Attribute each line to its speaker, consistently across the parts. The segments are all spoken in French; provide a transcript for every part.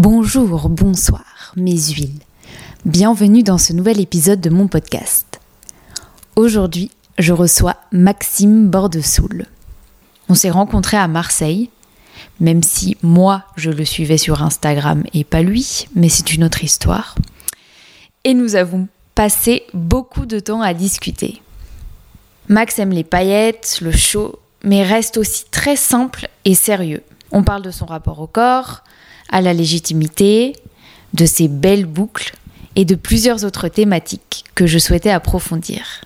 Speaker 1: Bonjour, bonsoir, mes huiles. Bienvenue dans ce nouvel épisode de mon podcast. Aujourd'hui, je reçois Maxime Bordesoul. On s'est rencontrés à Marseille, même si moi je le suivais sur Instagram et pas lui, mais c'est une autre histoire. Et nous avons passé beaucoup de temps à discuter. Max aime les paillettes, le show, mais reste aussi très simple et sérieux. On parle de son rapport au corps, à la légitimité, de ses belles boucles et de plusieurs autres thématiques que je souhaitais approfondir.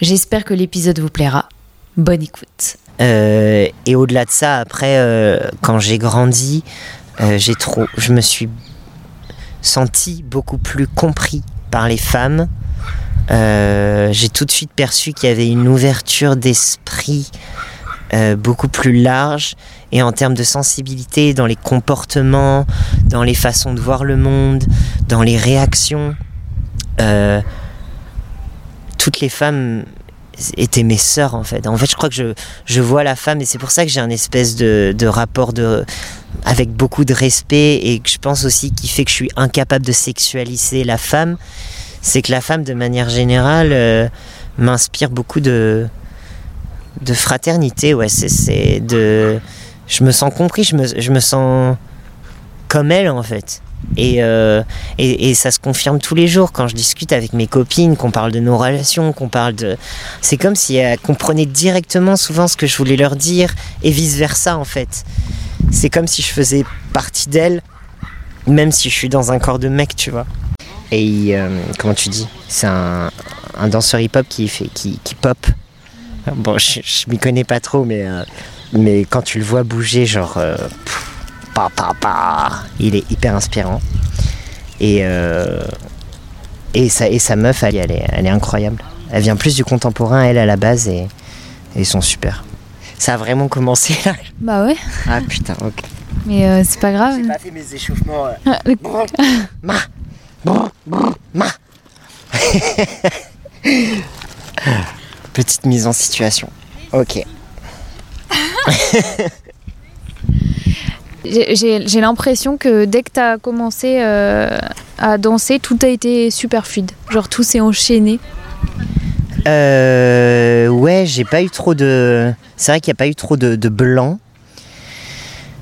Speaker 1: J'espère que l'épisode vous plaira. Bonne écoute.
Speaker 2: Euh, et au-delà de ça, après, euh, quand j'ai grandi, euh, j'ai trop, je me suis senti beaucoup plus compris par les femmes. j'ai tout de suite perçu qu'il y avait une ouverture d'esprit beaucoup plus large et en termes de sensibilité dans les comportements, dans les façons de voir le monde, dans les réactions. toutes les femmes étaient mes sœurs en fait. En fait, je crois que je, je vois la femme et c'est pour ça que j'ai un espèce de, de, rapport de, avec beaucoup de respect et que je pense aussi qui fait que je suis incapable de sexualiser la femme. C'est que la femme, de manière générale, euh, m'inspire beaucoup de, de fraternité. Ouais, c'est de, je me sens compris, je me, je me sens comme elle en fait. Euh, et, et, ça se confirme tous les jours quand je discute avec mes copines, qu'on parle de nos relations, qu'on parle de... C'est comme si elles comprenaient directement souvent ce que je voulais leur dire et vice-versa en fait. C'est comme si je faisais partie d'elles, même si je suis dans un corps de mec, tu vois. Et euh, comment tu dis? C'est un, un, danseur hip-hop qui, fait, qui, qui pop. Bon, je, je m'y connais pas trop, mais, euh, mais quand tu le vois bouger, genre... Il est hyper inspirant. Et, euh, et, sa, et sa meuf, elle, est, elle est incroyable. Elle vient plus du contemporain, elle, à la base, et, ils sont super. Ça a vraiment commencé là
Speaker 1: Bah ouais.
Speaker 2: Ah putain, ok.
Speaker 1: Mais euh, c'est pas grave.
Speaker 2: J'ai pas fait mes échauffements. Euh. ma, ma. Petite mise en situation. Ok.
Speaker 1: J'ai l'impression que dès que tu as commencé euh, à danser, tout a été super fluide. Genre tout s'est enchaîné.
Speaker 2: Euh, ouais, j'ai pas eu trop de. C'est vrai qu'il n'y a pas eu trop de, de blanc.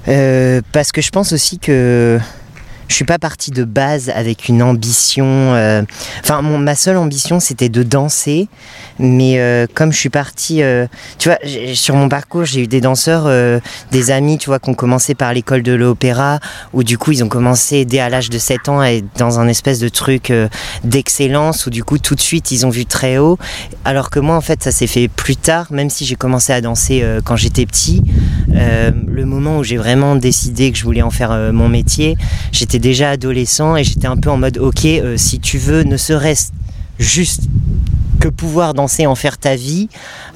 Speaker 2: Euh, parce que je pense aussi que je suis pas partie de base avec une ambition. Euh, enfin, ma seule ambition, c'était de danser. Mais euh, comme je suis partie, euh, tu vois, sur mon parcours, j'ai eu des danseurs, des amis, tu vois, qui ont commencé par l'école de l'opéra, où du coup, ils ont commencé dès à l'âge de 7 ans à être dans un espèce de truc d'excellence, où du coup, tout de suite, ils ont vu très haut. Alors que moi, en fait, ça s'est fait plus tard, même si j'ai commencé à danser quand j'étais petit. le moment où j'ai vraiment décidé que je voulais en faire mon métier, j'étais déjà adolescent et j'étais un peu en mode ok, euh, si tu veux ne serait-ce juste que pouvoir danser en faire ta vie,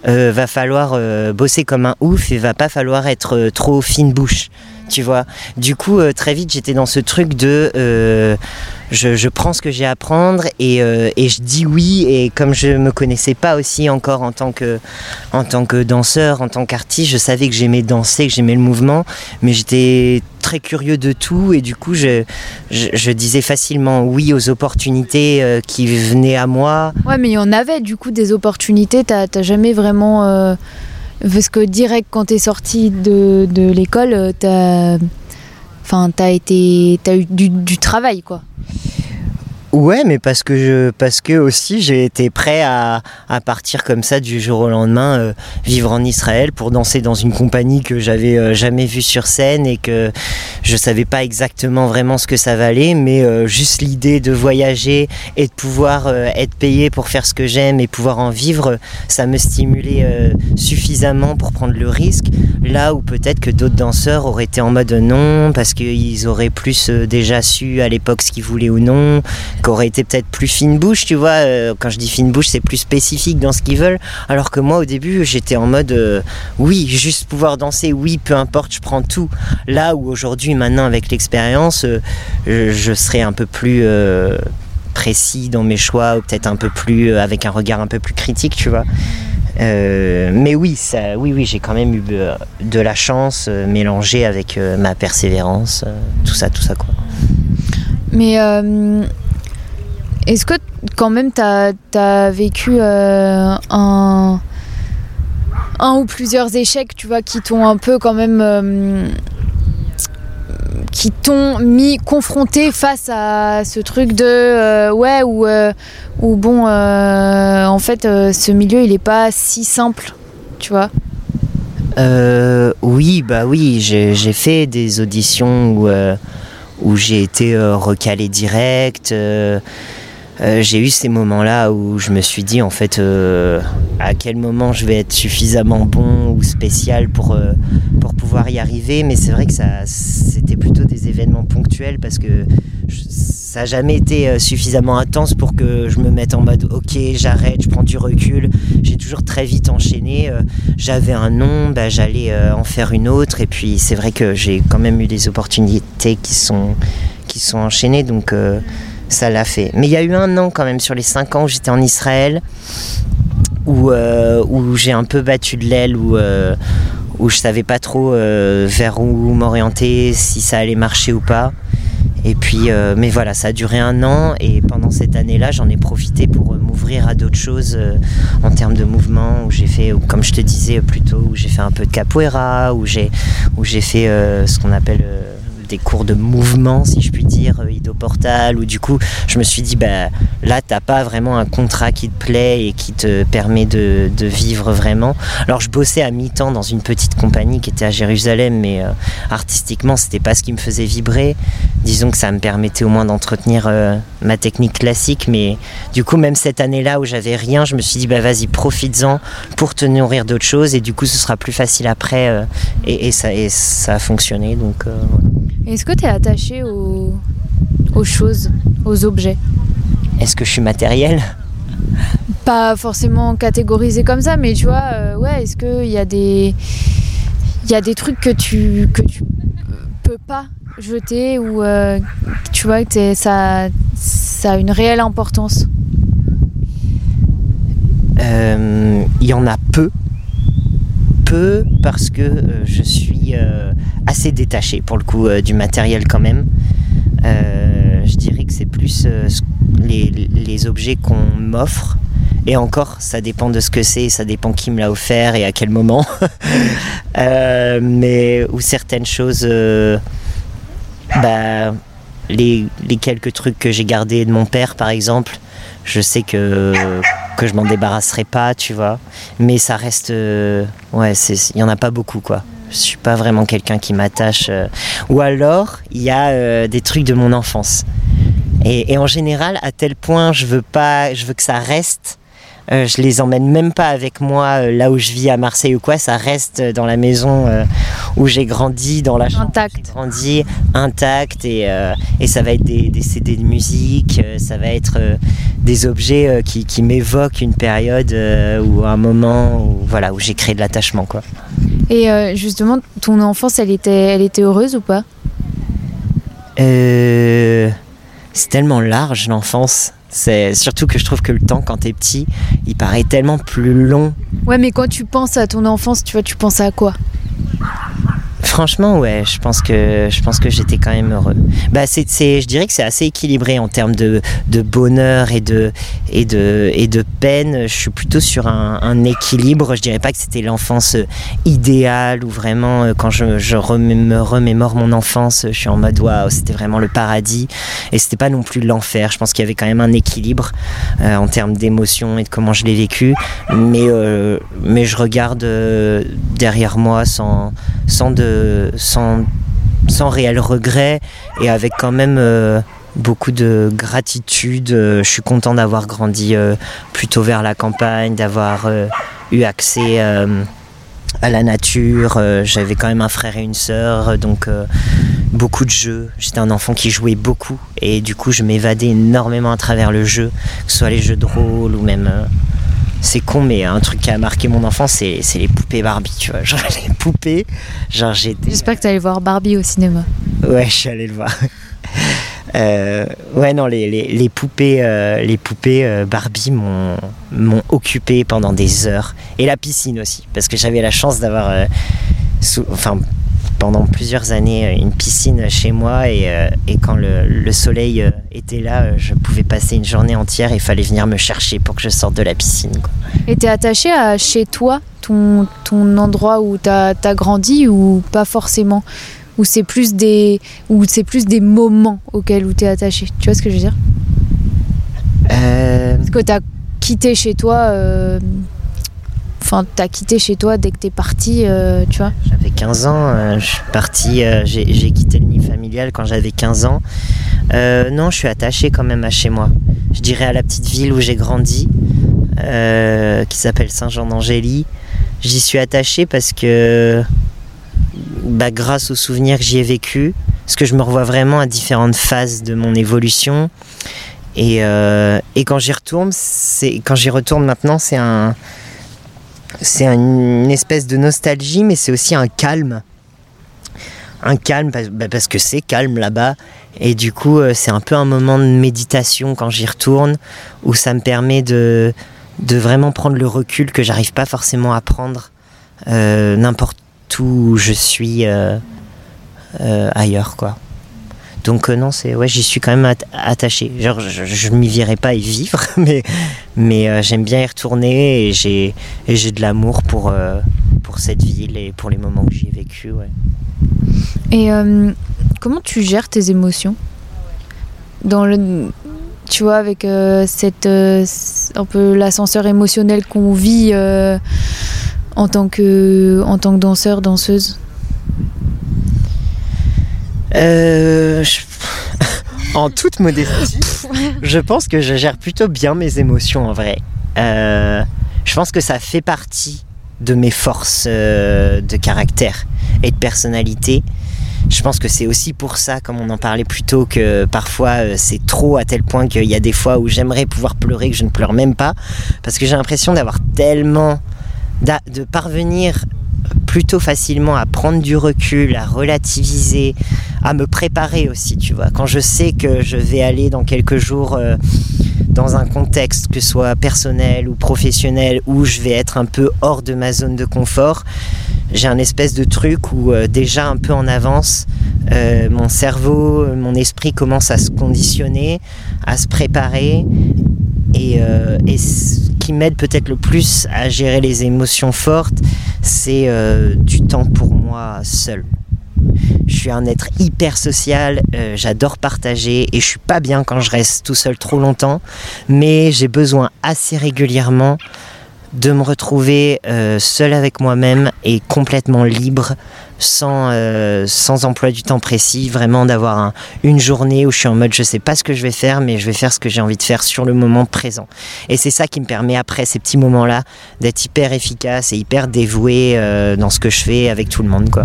Speaker 2: euh, va falloir euh, bosser comme un ouf et va pas falloir être trop fine bouche tu vois. Du coup, euh, très vite, j'étais dans ce truc de euh, je, prends ce que j'ai à prendre euh, et, je dis oui. Et comme je me connaissais pas aussi encore en tant que, en tant que danseur, en tant qu'artiste, je savais que j'aimais danser, que j'aimais le mouvement, mais j'étais très curieux de tout et du coup, je, je, disais facilement oui aux opportunités qui venaient à moi.
Speaker 1: Ouais, mais il y en avait du coup des opportunités. T'as jamais vraiment parce que direct quand t'es sorti de, l'école, t'as, enfin, t'as été, t'as eu du, du travail quoi.
Speaker 2: Ouais, mais parce que je, parce que aussi j'ai été prêt à, à, partir comme ça du jour au lendemain, euh, vivre en Israël pour danser dans une compagnie que j'avais euh, jamais vue sur scène et que je savais pas exactement vraiment ce que ça valait, mais euh, juste l'idée de voyager et de pouvoir être payé pour faire ce que j'aime et pouvoir en vivre, ça me stimulait suffisamment pour prendre le risque. Là où peut-être que d'autres danseurs auraient été en mode non parce qu'ils auraient plus déjà su à l'époque ce qu'ils voulaient ou non qui aurait été peut-être plus fine bouche, tu vois. Euh, quand je dis fine bouche, c'est plus spécifique dans ce qu'ils veulent. Alors que moi, au début, j'étais en mode euh, oui, juste pouvoir danser, oui, peu importe, je prends tout. Là où aujourd'hui, maintenant, avec l'expérience, euh, je, serais un peu plus précis dans mes choix, ou peut-être un peu plus avec un regard un peu plus critique, tu vois. mais oui, ça, oui, oui, j'ai quand même eu de la chance mélangée avec ma persévérance, tout ça, tout ça quoi.
Speaker 1: Mais est-ce que quand même tu as, vécu un, un ou plusieurs échecs, tu vois, qui t'ont un peu quand même qui t'ont mis confronté face à ce truc de euh, ouais ou euh, bon euh, en fait ce milieu il est pas si simple tu vois?
Speaker 2: Oui bah oui j'ai fait des auditions où où j'ai été recalé direct euh, j'ai eu ces moments-là où je me suis dit en fait euh, à quel moment je vais être suffisamment bon ou spécial pour, euh, pour pouvoir y arriver. Mais c'est vrai que ça, c'était plutôt des événements ponctuels parce que ça n'a jamais été suffisamment intense pour que je me mette en mode ok j'arrête, je prends du recul. J'ai toujours très vite enchaîné. J'avais un nom, bah, j'allais en faire une autre. Et puis c'est vrai que j'ai quand même eu des opportunités qui sont, qui sont enchaînées. Donc ça l'a fait. Mais il y a eu un an quand même sur les cinq ans où j'étais en Israël, où, euh, j'ai un peu battu de l'aile, où, euh, où je savais pas trop euh, vers où m'orienter, si ça allait marcher ou pas. Et puis, mais voilà, ça a duré un an et pendant cette année-là, j'en ai profité pour m'ouvrir à d'autres choses en termes de mouvement. Où j'ai fait, comme je te disais plus tôt, où j'ai fait un peu de capoeira, où où j'ai fait ce qu'on appelle des cours de mouvement, si je puis dire, euh, Idoportal, où du coup, je me suis dit, bah, là, t'as pas vraiment un contrat qui te plaît et qui te permet de, vivre vraiment. Alors, je bossais à mi-temps dans une petite compagnie qui était à Jérusalem, mais euh, artistiquement, c'était pas ce qui me faisait vibrer. Disons que ça me permettait au moins d'entretenir euh, ma technique classique, mais du coup, même cette année-là où j'avais rien, je me suis dit, bah, vas-y, profites-en pour te nourrir d'autres choses, et du coup, ce sera plus facile après, et, ça, et ça a fonctionné, donc voilà.
Speaker 1: Est-ce que tu es attaché aux... choses, aux objets?
Speaker 2: Est-ce que je suis matériel?
Speaker 1: Pas forcément catégorisé comme ça, mais tu vois, euh, ouais, est-ce qu'il y a des. Il y a des trucs que tu, que tu peux pas jeter ou euh, tu vois que ça, ça a une réelle importance?
Speaker 2: Euh, Il y en a peu peu parce que euh, je suis euh, assez détaché pour le coup euh, du matériel quand même. je dirais que c'est plus les, objets qu'on m'offre. Et encore, ça dépend de ce que c'est, ça dépend qui me l'a offert et à quel moment. mais où certaines choses, bah, les, les, quelques trucs que j'ai gardés de mon père par exemple, je sais que que je m'en débarrasserai pas, tu vois. Mais ça reste, euh, ouais, il y en a pas beaucoup, quoi. Je suis pas vraiment quelqu'un qui m'attache. Euh. Ou alors, il y a euh, des trucs de mon enfance. Et, et, en général, à tel point, je veux pas, je veux que ça reste euh, je les emmène même pas avec moi euh, là où je vis à Marseille ou quoi. Ça reste dans la maison euh, où j'ai grandi, dans la chambre
Speaker 1: intact.
Speaker 2: où j'ai grandi, intact. Et, et, ça va être des, des, CD de musique, ça va être des objets qui, qui m'évoquent une période ou un moment où, voilà, où j'ai créé de l'attachement. Quoi.
Speaker 1: Et justement, ton enfance, elle était, elle était heureuse ou pas?
Speaker 2: C'est tellement large l'enfance. C'est surtout que je trouve que le temps, quand t'es petit, il paraît tellement plus long.
Speaker 1: Ouais, mais quand tu penses à ton enfance, tu vois, tu penses à quoi?
Speaker 2: Franchement, ouais, je pense que je pense que j'étais quand même heureux. Bah, c'est, je dirais que c'est assez équilibré en termes de, de, bonheur et de et de et de peine. Je suis plutôt sur un, équilibre. Je dirais pas que c'était l'enfance idéale ou vraiment euh, quand je, me remémore mon enfance, je suis en mode c'était vraiment le paradis. Et c'était pas non plus l'enfer. Je pense qu'il y avait quand même un équilibre euh, en termes d'émotions et de comment je l'ai vécu. Mais euh, mais je regarde derrière moi sans sans de sans, réel regret et avec quand même euh, beaucoup de gratitude. Euh, je suis content d'avoir grandi euh, plutôt vers la campagne, d'avoir eu accès à la nature. J'avais quand même un frère et une sœur, donc beaucoup de jeux. J'étais un enfant qui jouait beaucoup et du coup je m'évadais énormément à travers le jeu, que ce soit les jeux de rôle ou même c'est con, mais un truc qui a marqué mon enfance, c'est, les poupées Barbie, tu vois. Genre les poupées, genre j'étais.
Speaker 1: J'espère que tu allé voir Barbie au cinéma.
Speaker 2: Ouais, je suis allé le voir. Euh, ouais, non, les, les, les poupées, euh, les poupées euh, Barbie m'ont m'ont occupé pendant des heures. Et la piscine aussi, parce que j'avais la chance d'avoir, euh, sous- enfin, pendant plusieurs années, euh, une piscine chez moi. Et, euh, et quand le, le soleil euh, était là, je pouvais passer une journée entière et il fallait venir me chercher pour que je sorte de la piscine. quoi.
Speaker 1: Et t'es attaché à chez toi, ton, ton endroit où t'as as grandi ou pas forcément? Ou c'est plus des ou c'est plus des moments auxquels où t'es attaché? Tu vois ce que je veux dire?
Speaker 2: Euh,
Speaker 1: Parce que t'as quitté chez toi. euh, Enfin, t'as quitté chez toi dès que t'es parti, euh, tu vois.
Speaker 2: J'avais 15 ans, euh, je suis parti, euh, j'ai quitté le nid familial quand j'avais 15 ans. Non, je suis attaché quand même à chez moi. Je dirais à la petite ville où j'ai grandi, qui s'appelle Saint-Jean-d'Angély. J'y suis attaché parce que, bah, grâce aux souvenirs que j'y ai vécu, parce que je me revois vraiment à différentes phases de mon évolution. Et, quand j'y retourne, quand j'y retourne maintenant, c'est un c'est une espèce de nostalgie, mais c'est aussi un calme. Un calme parce, bah, que c'est calme là-bas. Et du coup, euh, c'est un peu un moment de méditation quand j'y retourne, où ça me permet de, vraiment prendre le recul que j'arrive pas forcément à prendre euh, n'importe où je suis euh, ailleurs, quoi. Donc euh, non, c'est ouais, j'y suis quand même at- attaché. Genre, je, je m'y virais pas y vivre, mais euh, j'aime bien y retourner et j'ai j'ai de l'amour pour euh, pour cette ville et pour les moments que j'y ai vécu. Ouais.
Speaker 1: Et comment tu gères tes émotions? Dans le tu vois avec cette un peu l'ascenseur émotionnel qu'on vit en tant que danseur danseuse?
Speaker 2: Je- en toute modestie, je pense que je gère plutôt bien mes émotions en vrai. Euh, je pense que ça fait partie de mes forces euh, de caractère et de personnalité. Je pense que c'est aussi pour ça, comme on en parlait plus tôt, que parfois euh, c'est trop à tel point qu'il y a des fois où j'aimerais pouvoir pleurer que je ne pleure même pas, parce que j'ai l'impression d'avoir tellement de parvenir plutôt facilement à prendre du recul, à relativiser, à me préparer aussi, tu vois. Quand je sais que je vais aller dans quelques jours euh, dans un contexte, que ce soit personnel ou professionnel, où je vais être un peu hors de ma zone de confort, j'ai un espèce de truc où euh, déjà un peu en avance, euh, mon cerveau, mon esprit commence à se conditionner, à se préparer. Et, et qui m'aide peut-être le plus à gérer les émotions fortes, c'est euh, du temps pour moi seul. Je suis un être hyper social, euh, j'adore partager et je suis pas bien quand je reste tout seul trop longtemps, mais j'ai besoin assez régulièrement de me retrouver euh, seul avec moi-même et complètement libre, sans, euh, sans emploi du temps précis, vraiment d'avoir un- une journée où je suis en mode je sais pas ce que je vais faire, mais je vais faire ce que j'ai envie de faire sur le moment présent. Et c'est ça qui me permet après ces petits moments-là d'être hyper efficace et hyper dévoué euh, dans ce que je fais avec tout le monde, quoi.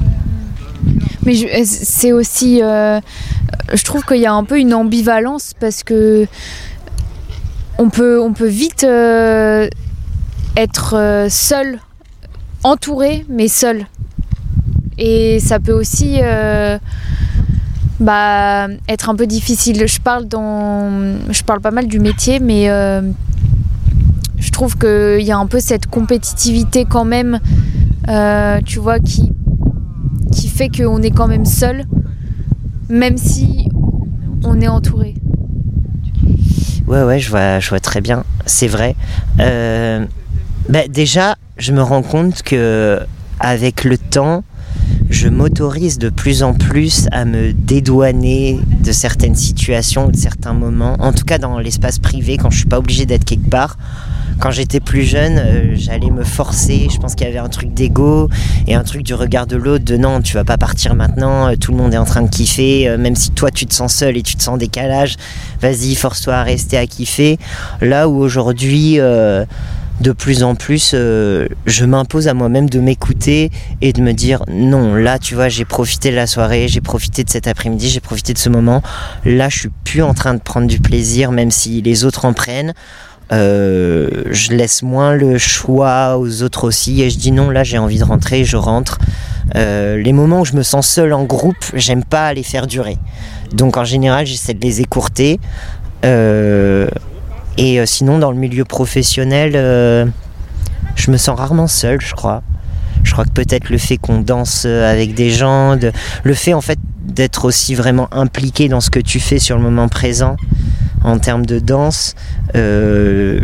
Speaker 1: mais c'est aussi je trouve qu'il y a un peu une ambivalence parce que on peut on peut vite être euh, seul entouré mais seul et ça peut aussi euh, bah, être un peu difficile. Je parle dans, je parle pas mal du métier, mais euh, je trouve qu'il y a un peu cette compétitivité quand même, tu vois, qui qui fait qu'on est quand même seul, même si on est entouré.
Speaker 2: Ouais, ouais, je vois, je vois très bien. C'est vrai. Bah, déjà, je me rends compte que avec le temps, je m'autorise de plus en plus à me dédouaner de certaines situations ou de certains moments. En tout cas, dans l'espace privé, quand je suis pas obligé d'être quelque part. Quand j'étais plus jeune, euh, j'allais me forcer. Je pense qu'il y avait un truc d'ego et un truc du regard de l'autre de non, tu vas pas partir maintenant. euh, Tout le monde est en train de kiffer. euh, Même si toi tu te sens seul et tu te sens en décalage, vas-y, force-toi à rester à kiffer. Là où aujourd'hui, de plus en plus, euh, je m'impose à moi-même de m'écouter et de me dire non, là, tu vois, j'ai profité de la soirée, j'ai profité de cet après-midi, j'ai profité de ce moment. Là, je suis plus en train de prendre du plaisir, même si les autres en prennent. Euh, je laisse moins le choix aux autres aussi et je dis non là j'ai envie de rentrer je rentre les moments où je me sens seul en groupe, j'aime pas les faire durer. Donc en général, j'essaie de les écourter. Et sinon, dans le milieu professionnel, je me sens rarement seul, je crois. Je crois que peut-être le fait qu'on danse avec des gens, le fait en fait d'être aussi vraiment impliqué dans ce que tu fais sur le moment présent en termes de danse. Euh,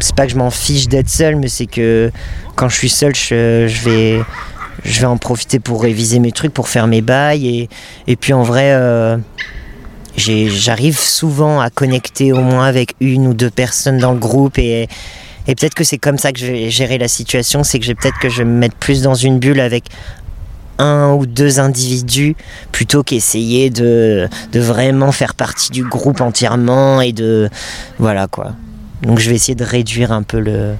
Speaker 2: c'est pas que je m'en fiche d'être seul, mais c'est que quand je suis seul, je, vais, je vais en profiter pour réviser mes trucs, pour faire mes bails. Et, puis en vrai, euh, j'arrive souvent à connecter au moins avec une ou deux personnes dans le groupe. Et, peut-être que c'est comme ça que je vais gérer la situation, c'est que j'ai peut-être que je vais me mettre plus dans une bulle avec un ou deux individus plutôt qu'essayer de, vraiment faire partie du groupe entièrement et de voilà quoi. Donc je vais essayer de réduire un peu le,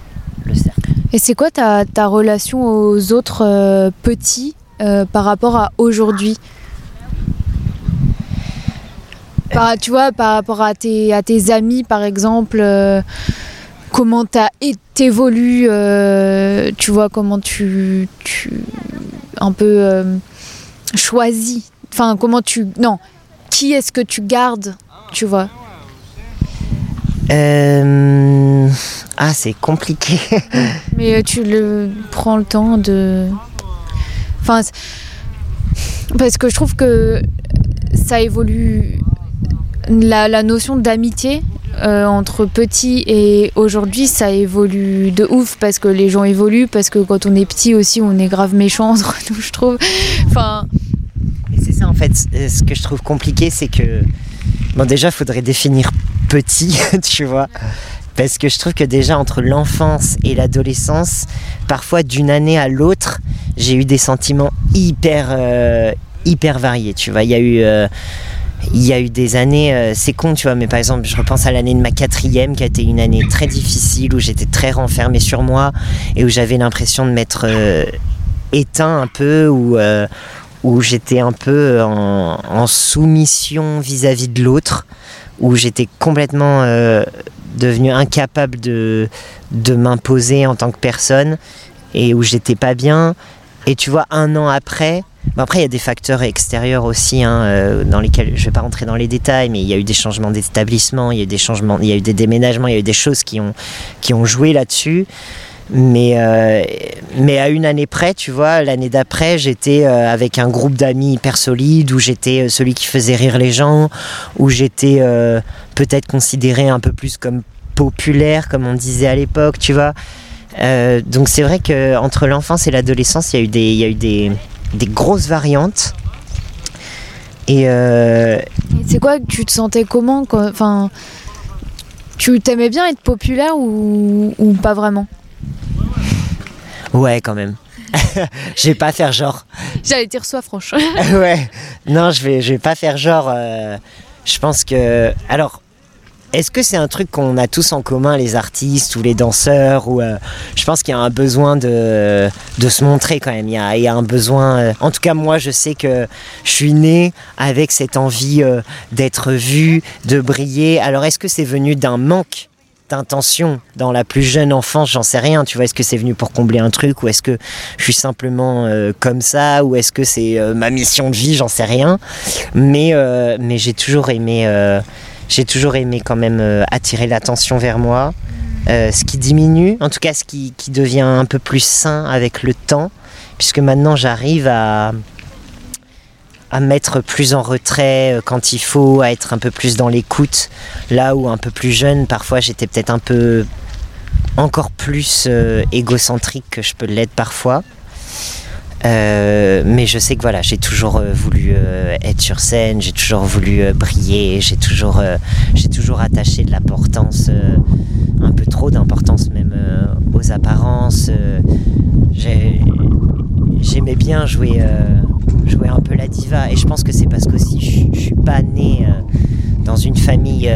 Speaker 2: le cercle.
Speaker 1: Et c'est quoi ta, ta, relation aux autres euh, petits euh, par rapport à aujourd'hui? Tu vois, par rapport à tes, à tes amis par exemple euh, comment t'évolues, euh, tu vois, comment tu, tu un peu euh, choisis, enfin comment tu, non, qui est-ce que tu gardes, tu vois?
Speaker 2: Euh, Ah, c'est compliqué.
Speaker 1: Mais tu le prends le temps de, enfin, parce que je trouve que ça évolue la, notion d'amitié euh, entre petits et aujourd'hui, ça évolue de ouf parce que les gens évoluent, parce que quand on est petit aussi, on est grave méchant entre nous, je trouve. Enfin.
Speaker 2: c'est ça en fait, ce que je trouve compliqué, c'est que. Bon, déjà, il faudrait définir petit, tu vois. Parce que je trouve que déjà entre l'enfance et l'adolescence, parfois d'une année à l'autre, j'ai eu des sentiments hyper, euh, hyper variés. Tu vois, il y a eu. Euh, il y a eu des années, euh, c'est con, tu vois, mais par exemple, je repense à l'année de ma quatrième qui a été une année très difficile où j'étais très renfermé sur moi et où j'avais l'impression de m'être euh, éteint un peu, ou euh, où, j'étais un peu en, soumission vis-à-vis de l'autre, où j'étais complètement devenu incapable de, de m'imposer en tant que personne et où j'étais pas bien. Et tu vois, un an après, après, il y a des facteurs extérieurs aussi, hein, euh, dans lesquels je ne vais pas rentrer dans les détails, mais il y a eu des changements d'établissement, il y a eu des changements, il y a eu des déménagements, il y a eu des choses qui ont, qui ont joué là-dessus. Mais, euh, mais à une année près, tu vois, l'année d'après, j'étais euh, avec un groupe d'amis hyper solide, où j'étais celui qui faisait rire les gens, où j'étais peut-être considéré un peu plus comme populaire, comme on disait à l'époque, tu vois. donc c'est vrai qu'entre l'enfance et l'adolescence, il y a eu des, il y a eu des, des grosses variantes. Et
Speaker 1: euh, c'est quoi Tu te sentais comment Enfin, tu t'aimais bien être populaire ou, ou pas vraiment?
Speaker 2: Ouais, quand même. je vais pas faire genre.
Speaker 1: J'allais dire sois franche.
Speaker 2: ouais. Non, je vais, je vais pas faire genre. Euh, je pense que. Alors, est-ce que c'est un truc qu'on a tous en commun, les artistes ou les danseurs ou euh, Je pense qu'il y a un besoin de, se montrer quand même. Il y a, il y a un besoin. Euh, en tout cas, moi, je sais que je suis né avec cette envie euh, d'être vu, de briller. Alors, est-ce que c'est venu d'un manque d'intention dans la plus jeune enfance? J'en sais rien. Tu vois, est-ce que c'est venu pour combler un truc ou est-ce que je suis simplement comme ça ou est-ce que c'est ma mission de vie? J'en sais rien. Mais, mais j'ai toujours aimé j'ai toujours aimé quand même euh, attirer l'attention vers moi. Euh, ce qui diminue, en tout cas ce qui, devient un peu plus sain avec le temps, puisque maintenant j'arrive à, à mettre plus en retrait euh, quand il faut, à être un peu plus dans l'écoute, là où un peu plus jeune, parfois j'étais peut-être un peu encore plus égocentrique que je peux l'être parfois. Euh, mais je sais que voilà, j'ai toujours euh, voulu euh, être sur scène, j'ai toujours voulu briller, j'ai toujours, toujours attaché de l'importance, un peu trop d'importance même aux apparences. j'aimais bien jouer, jouer un peu la diva, et je pense que c'est parce que aussi je, suis pas né dans une famille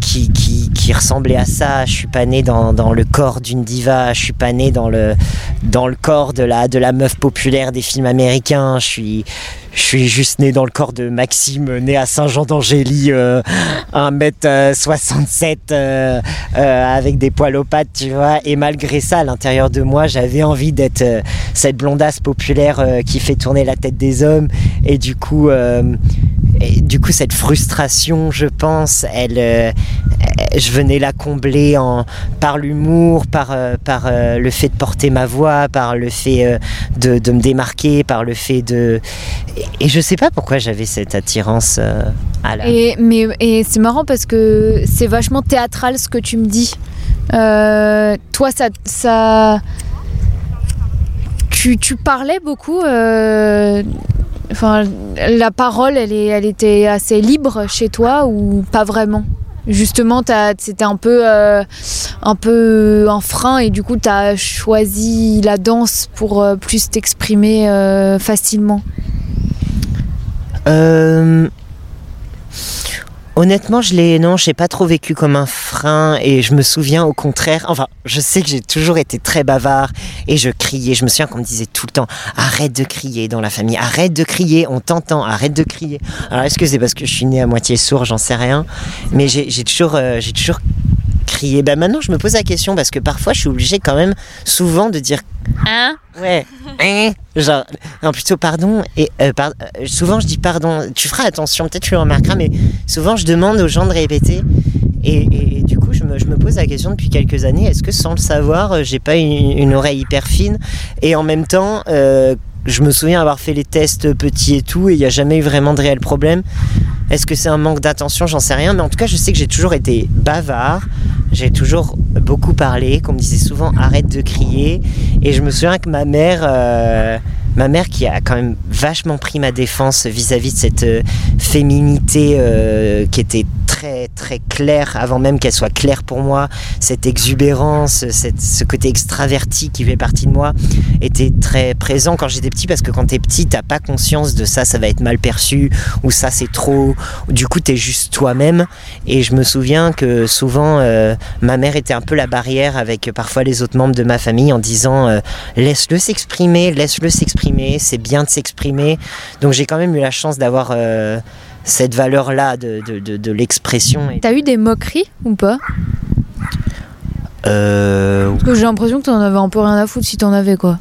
Speaker 2: qui qui ressemblait à ça. Je suis pas né dans, dans le corps d'une diva. Je suis pas né dans le, dans le corps de la, de la meuf populaire des films américains. Je suis, je suis juste né dans le corps de Maxime, né à Saint-Jean-d'Angély, euh, 1m67, euh, euh, avec des poils aux pattes, tu vois. Et malgré ça, à l'intérieur de moi, j'avais envie d'être euh, cette blondasse populaire euh, qui fait tourner la tête des hommes. Et du coup, euh, du coup, cette frustration, je pense, elle, euh, je venais la combler en, par l'humour, par, euh, par euh, le fait de porter ma voix, par le fait de, de me démarquer, par le fait de. Et, et je sais pas pourquoi j'avais cette attirance à la.
Speaker 1: Et, mais, et c'est marrant parce que c'est vachement théâtral ce que tu me dis. Toi, ça. ça... Tu, tu parlais beaucoup. Euh, Enfin, la parole, elle, est, elle était assez libre chez toi ou pas vraiment? Justement, c'était un peu, euh, un peu un frein et du coup, tu as choisi la danse pour euh, plus t'exprimer euh, facilement.
Speaker 2: Euh, Honnêtement, je l'ai non, j'ai pas trop vécu comme un frein et je me souviens au contraire. Enfin, je sais que j'ai toujours été très bavard et je criais. Je me souviens qu'on me disait tout le temps arrête de crier dans la famille, arrête de crier, on t'entend, arrête de crier. Alors est-ce que c'est parce que je suis né à moitié sourd, j'en sais rien, mais j'ai toujours, euh, j'ai toujours crié. Ben maintenant, je me pose la question parce que parfois, je suis obligé quand même souvent de dire
Speaker 1: Hein?
Speaker 2: Ouais. Hein? Genre, non, plutôt pardon. Et euh, par- euh, souvent, je dis pardon. Tu feras attention, peut-être tu le remarqueras, mais souvent, je demande aux gens de répéter. Et, et- et du coup, je me, je me pose la question depuis quelques années est-ce que sans le savoir, euh, j'ai pas une, une oreille hyper fine? Et en même temps, euh, je me souviens avoir fait les tests petits et tout, et il n'y a jamais eu vraiment de réel problème. Est-ce que c'est un manque d'attention? J'en sais rien, mais en tout cas, je sais que j'ai toujours été bavard. J'ai toujours beaucoup parlé, qu'on me disait souvent arrête de crier. Et je me souviens que ma mère, euh, ma mère qui a quand même vachement pris ma défense vis-à-vis de cette euh, féminité euh, qui était très très claire avant même qu'elle soit claire pour moi, cette exubérance, ce côté extraverti qui fait partie de moi était très présent quand j'étais petit parce que quand t'es petit t'as pas conscience de ça, ça va être mal perçu ou ça c'est trop, du coup t'es juste toi-même. Et je me souviens que souvent euh, ma mère était un peu la barrière avec parfois les autres membres de ma famille en disant laisse-le s'exprimer, laisse-le s'exprimer, c'est bien de s'exprimer. Donc j'ai quand même eu la chance d'avoir euh, cette valeur-là de, de, de, de l'expression.
Speaker 1: T'as eu des moqueries ou pas?
Speaker 2: Euh,
Speaker 1: Parce que j'ai l'impression que t'en avais un peu rien à foutre si t'en avais quoi.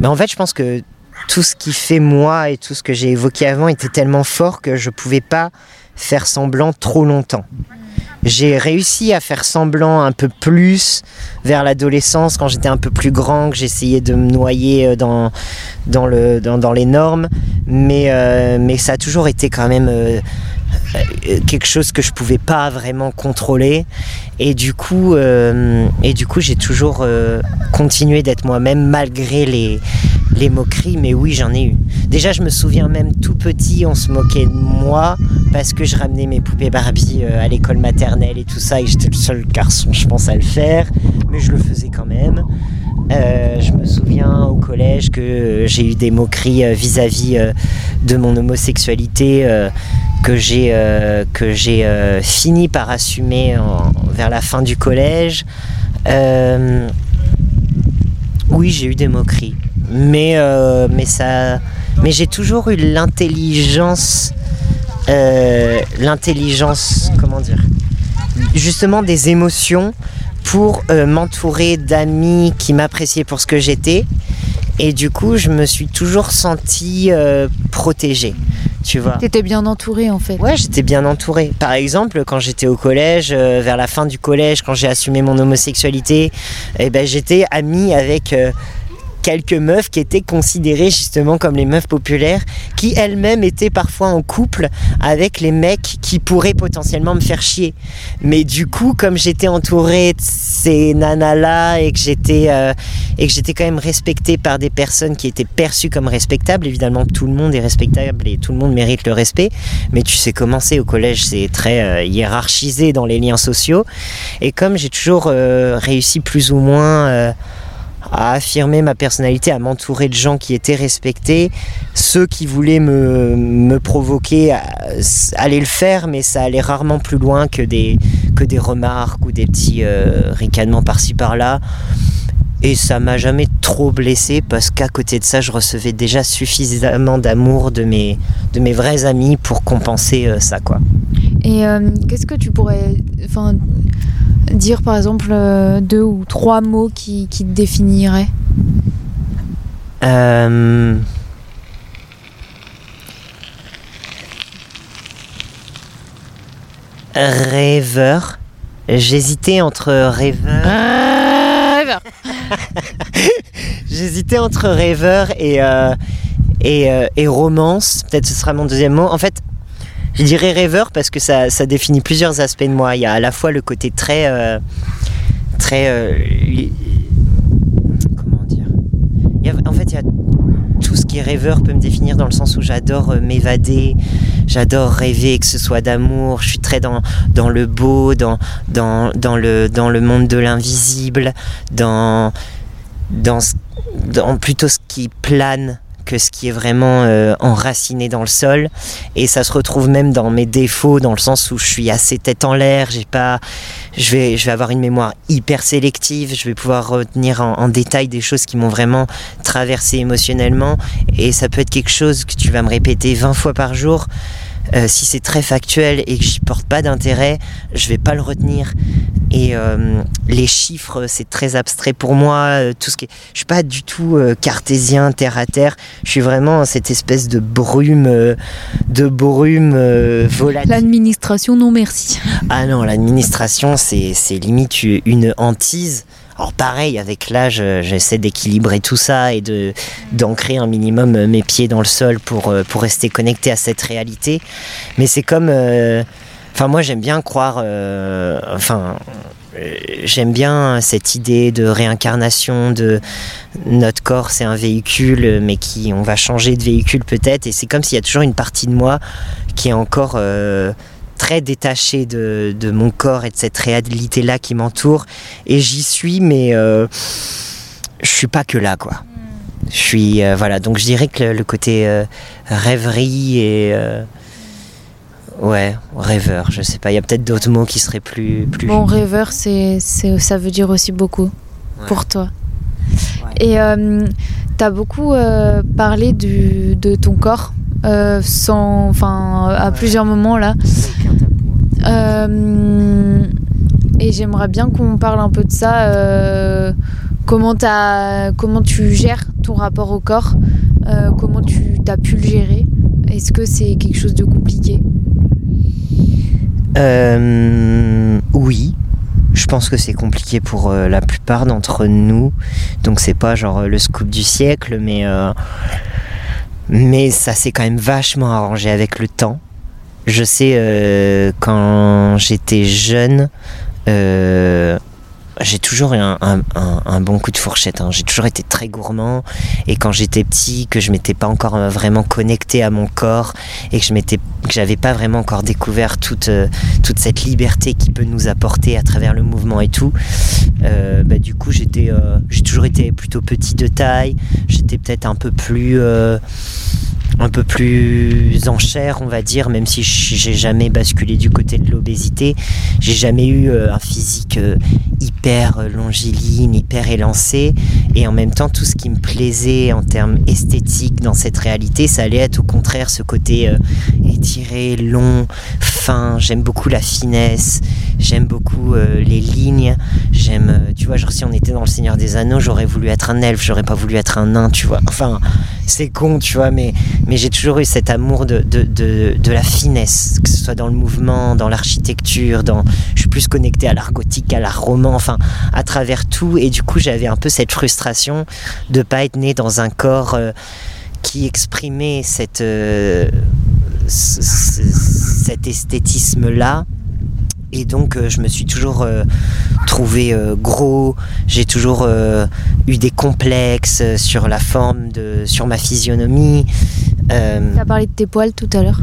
Speaker 2: Mais en fait, je pense que tout ce qui fait moi et tout ce que j'ai évoqué avant était tellement fort que je pouvais pas faire semblant trop longtemps. J'ai réussi à faire semblant un peu plus vers l'adolescence quand j'étais un peu plus grand, que j'essayais de me noyer euh, dans, dans, le, dans, dans les normes, mais, euh, mais ça a toujours été quand même euh, quelque chose que je pouvais pas vraiment contrôler. Et du coup, j'ai toujours continué d'être moi-même malgré les, les moqueries, mais oui, j'en ai eu. Déjà, je me souviens même tout petit, on se moquait de moi parce que je ramenais mes poupées Barbie euh, à l'école maternelle et tout ça, et j'étais le seul garçon, je pense, à le faire, mais je le faisais quand même. Euh, je me souviens au collège que euh, j'ai eu des moqueries vis-à-vis de mon homosexualité que j'ai que fini par assumer vers la fin du collège. Oui, j'ai eu des moqueries, mais euh, mais ça, mais j'ai toujours eu l'intelligence, euh, l'intelligence, comment dire, justement des émotions pour euh, m'entourer d'amis qui m'appréciaient pour ce que j'étais. Et du coup, je me suis toujours sentie protégée, tu vois.
Speaker 1: T'étais bien entouré en fait.
Speaker 2: Ouais, j'étais bien entouré. Par exemple, quand j'étais au collège, euh, vers la fin du collège, quand j'ai assumé mon homosexualité, eh ben, j'étais ami avec euh, quelques meufs qui étaient considérées justement comme les meufs populaires, qui elles-mêmes étaient parfois en couple avec les mecs qui pourraient potentiellement me faire chier. Mais du coup, comme j'étais entouré de ces nanas-là et que j'étais euh, et que j'étais quand même respecté par des personnes qui étaient perçues comme respectables, évidemment tout le monde est respectable et tout le monde mérite le respect, mais tu sais comment c'est au collège, c'est très euh, hiérarchisé dans les liens sociaux. Et comme j'ai toujours euh, réussi plus ou moins euh, à affirmer ma personnalité, à m'entourer de gens qui étaient respectés. Ceux qui voulaient me, me provoquer allaient le faire, mais ça allait rarement plus loin que des, que des remarques ou des petits euh, ricanements par-ci par-là. Et ça m'a jamais trop blessé parce qu'à côté de ça, je recevais déjà suffisamment d'amour de mes, de mes vrais amis pour compenser euh, ça, quoi.
Speaker 1: Et euh, qu'est-ce que tu pourrais enfin, dire, par exemple, euh, deux ou trois mots qui, qui te définiraient
Speaker 2: Rêveur. J'hésitais entre rêveur. J'hésitais entre rêveur et, euh, euh, et, romance. Peut-être ce sera mon deuxième mot. En fait, je dirais rêveur parce que ça, définit plusieurs aspects de moi. Il y a à la fois le côté très. Euh, très. comment dire? En fait, il y a tout ce qui est rêveur peut me définir dans le sens où j'adore m'évader, j'adore rêver, que ce soit d'amour, je suis très dans, dans le beau, dans, dans, dans, le, dans le monde de l'invisible, dans, dans, dans plutôt ce qui plane que ce qui est vraiment euh, enraciné dans le sol. Et ça se retrouve même dans mes défauts dans le sens où je suis assez tête en l'air. J'ai pas je vais je vais avoir une mémoire hyper sélective. Je vais pouvoir retenir en, détail des choses qui m'ont vraiment traversé émotionnellement. Et ça peut être quelque chose que tu vas me répéter 20 fois par jour euh, si c'est très factuel et que j'y porte pas d'intérêt, je vais pas le retenir. Et euh, les chiffres, c'est très abstrait pour moi. Euh, tout ce qui je suis pas du tout cartésien, terre à terre. Je suis vraiment cette espèce de brume, de brume volatile.
Speaker 1: L'administration, non merci.
Speaker 2: Ah non, l'administration, c'est limite une hantise. Alors pareil, avec l'âge, euh, j'essaie d'équilibrer tout ça et de d'ancrer un minimum euh, mes pieds dans le sol pour, euh, pour rester connecté à cette réalité. Mais c'est comme... Enfin moi j'aime bien croire... enfin j'aime bien cette idée de réincarnation, de notre corps c'est un véhicule, mais qui on va changer de véhicule peut-être, et c'est comme s'il y a toujours une partie de moi qui est encore très détaché de, mon corps et de cette réalité-là qui m'entoure. Et j'y suis, mais euh, je suis pas que là, quoi. Je suis. Euh, voilà, donc je dirais que le, côté euh, rêverie et. ouais, rêveur, je sais pas. Il y a peut-être d'autres mots qui seraient plus. plus
Speaker 1: bon, rêveur, c'est, ça veut dire aussi beaucoup pour toi. Et tu as beaucoup parlé du, de ton corps sans, enfin, à plusieurs moments là. Euh, et j'aimerais bien qu'on parle un peu de ça. Euh, comment, as, comment tu gères ton rapport au corps Comment tu as pu le gérer Est-ce que c'est quelque chose de compliqué?
Speaker 2: Oui. Je pense que c'est compliqué pour la plupart d'entre nous. Donc c'est pas genre le scoop du siècle, mais mais ça s'est quand même vachement arrangé avec le temps. Je sais, euh, quand j'étais jeune, euh, j'ai toujours eu un, bon coup de fourchette. Hein. J'ai toujours été très gourmand. Et quand j'étais petit, que je m'étais pas encore euh, vraiment connecté à mon corps et que je m'étais, que j'avais pas vraiment encore découvert toute, euh, toute cette liberté qui peut nous apporter à travers le mouvement et tout, euh, bah, du coup, j'étais, j'ai toujours été plutôt petit de taille. J'étais peut-être un peu plus un peu plus en chair, on va dire, même si j'ai jamais basculé du côté de l'obésité. J'ai jamais eu euh, un physique euh, hyper euh, longiligne, hyper élancé. Et en même temps, tout ce qui me plaisait en termes esthétiques dans cette réalité, ça allait être au contraire ce côté étiré, long, fin. J'aime beaucoup la finesse. J'aime beaucoup les lignes. J'aime, tu vois, genre si on était dans le Seigneur des Anneaux, j'aurais voulu être un elfe, j'aurais pas voulu être un nain, tu vois. Enfin, c'est con, tu vois, mais mais j'ai toujours eu cet amour de, de, la finesse, que ce soit dans le mouvement, dans l'architecture, dans... je suis plus connecté à l'art gothique, à l'art roman, enfin à travers tout. Et du coup, j'avais un peu cette frustration de pas être né dans un corps euh, qui exprimait cette, euh, cet esthétisme-là et donc euh, je me suis toujours euh, trouvé euh, gros, j'ai toujours eu des complexes sur la forme, de, sur ma physionomie.
Speaker 1: tu as parlé de tes poils tout à l'heure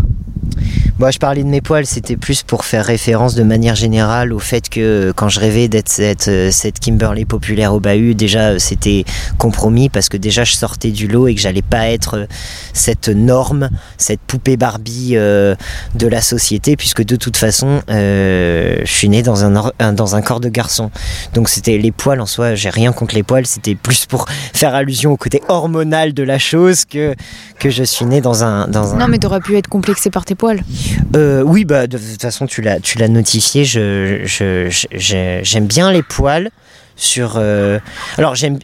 Speaker 2: Moi, je parlais de mes poils, c'était plus pour faire référence de manière générale au fait que euh, quand je rêvais d'être cette, euh, cette Kimberly populaire au bahut, déjà euh, c'était compromis parce que déjà je sortais du lot et que j'allais pas être cette norme, cette poupée Barbie de la société, puisque de toute façon, je suis né dans un, dans un corps de garçon. Donc c'était les poils en soi, j'ai rien contre les poils, c'était plus pour faire allusion au côté hormonal de la chose que, que je suis né dans un. Dans un...
Speaker 1: Non, mais t'aurais pu être complexé par poils.
Speaker 2: Euh, oui, bah de toute façon tu l'as notifié. Je, j'aime bien les poils sur. Euh, alors j'aime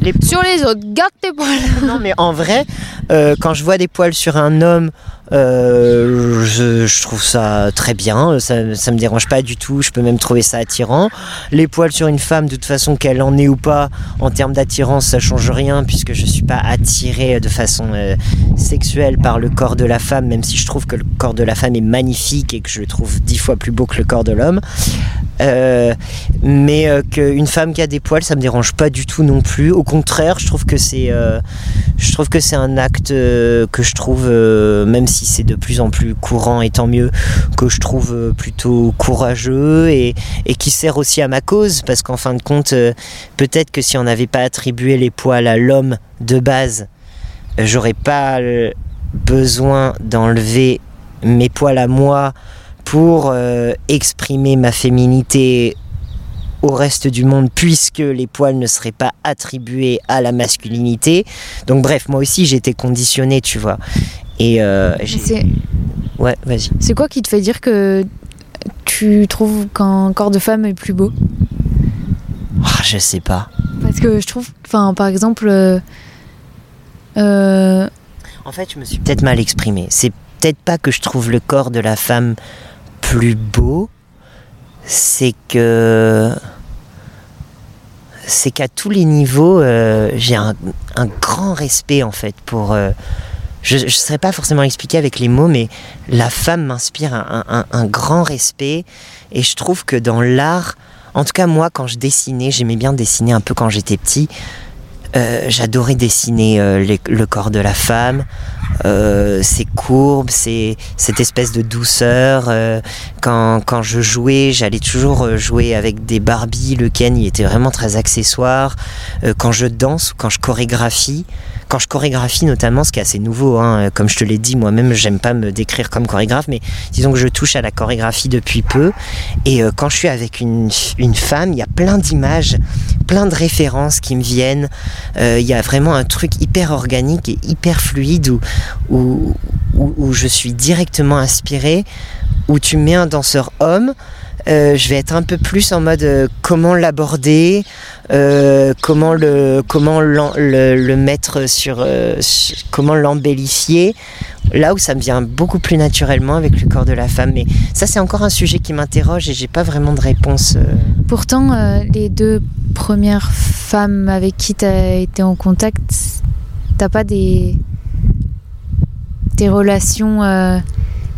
Speaker 1: les sur les autres. Garde tes poils.
Speaker 2: non, mais en vrai, euh, quand je vois des poils sur un homme, euh, je, trouve ça très bien. Ça, ça me dérange pas du tout. Je peux même trouver ça attirant. Les poils sur une femme, de toute façon, qu'elle en ait ou pas, en termes d'attirance, ça change rien puisque je suis pas attiré de façon sexuelle par le corps de la femme, même si je trouve que le corps de la femme est magnifique et que je le trouve dix fois plus beau que le corps de l'homme. Mais qu'une femme qui a des poils, ça me dérange pas du tout non plus. Au contraire, je trouve que c'est, euh, un acte euh, que je trouve, euh, même si c'est de plus en plus courant et tant mieux, que je trouve plutôt courageux et, et, qui sert aussi à ma cause, parce qu'en fin de compte, peut-être que si on n'avait pas attribué les poils à l'homme de base, j'aurais pas besoin d'enlever mes poils à moi pour exprimer ma féminité au reste du monde puisque les poils ne seraient pas attribués à la masculinité. Donc bref, moi aussi j'étais conditionné, tu vois. Et euh, Ouais, vas-y.
Speaker 1: C'est quoi qui te fait dire que tu trouves qu'un corps de femme est plus beau?
Speaker 2: Ah, Je sais pas.
Speaker 1: Parce que je trouve, enfin, par exemple. Euh, euh,
Speaker 2: en fait, je me suis peut-être mal exprimé. C'est peut-être pas que je trouve le corps de la femme plus beau, c'est que c'est qu'à tous les niveaux, euh, j'ai un, grand respect en fait pour. Euh, je ne saurais pas forcément expliquer avec les mots, mais la femme m'inspire un, grand respect. Et je trouve que dans l'art, en tout cas moi, quand je dessinais, j'aimais bien dessiner un peu quand j'étais petit. Euh, j'adorais dessiner le corps de la femme, euh, ces courbes, c'est cette espèce de douceur. Euh, quand, quand, je jouais, j'allais toujours euh, jouer avec des Barbie. Le Ken, il était vraiment très accessoire. quand je danse ou quand je chorégraphie, quand je chorégraphie notamment, ce qui est assez nouveau, hein, comme je te l'ai dit, moi-même, j'aime pas me décrire comme chorégraphe, mais disons que je touche à la chorégraphie depuis peu. Et quand je suis avec une, femme, il y a plein d'images, plein de références qui me viennent. Il y a vraiment un truc hyper organique et hyper fluide où, où, où, je suis directement inspiré, où tu mets un danseur homme, euh, je vais être un peu plus en mode euh, comment l'aborder, euh, comment le comment le, mettre sur, comment l'embellifier. Là où ça me vient beaucoup plus naturellement avec le corps de la femme, mais ça c'est encore un sujet qui m'interroge et j'ai pas vraiment de réponse.
Speaker 1: Pourtant, les deux premières femmes avec qui tu as été en contact, t'as pas des des relations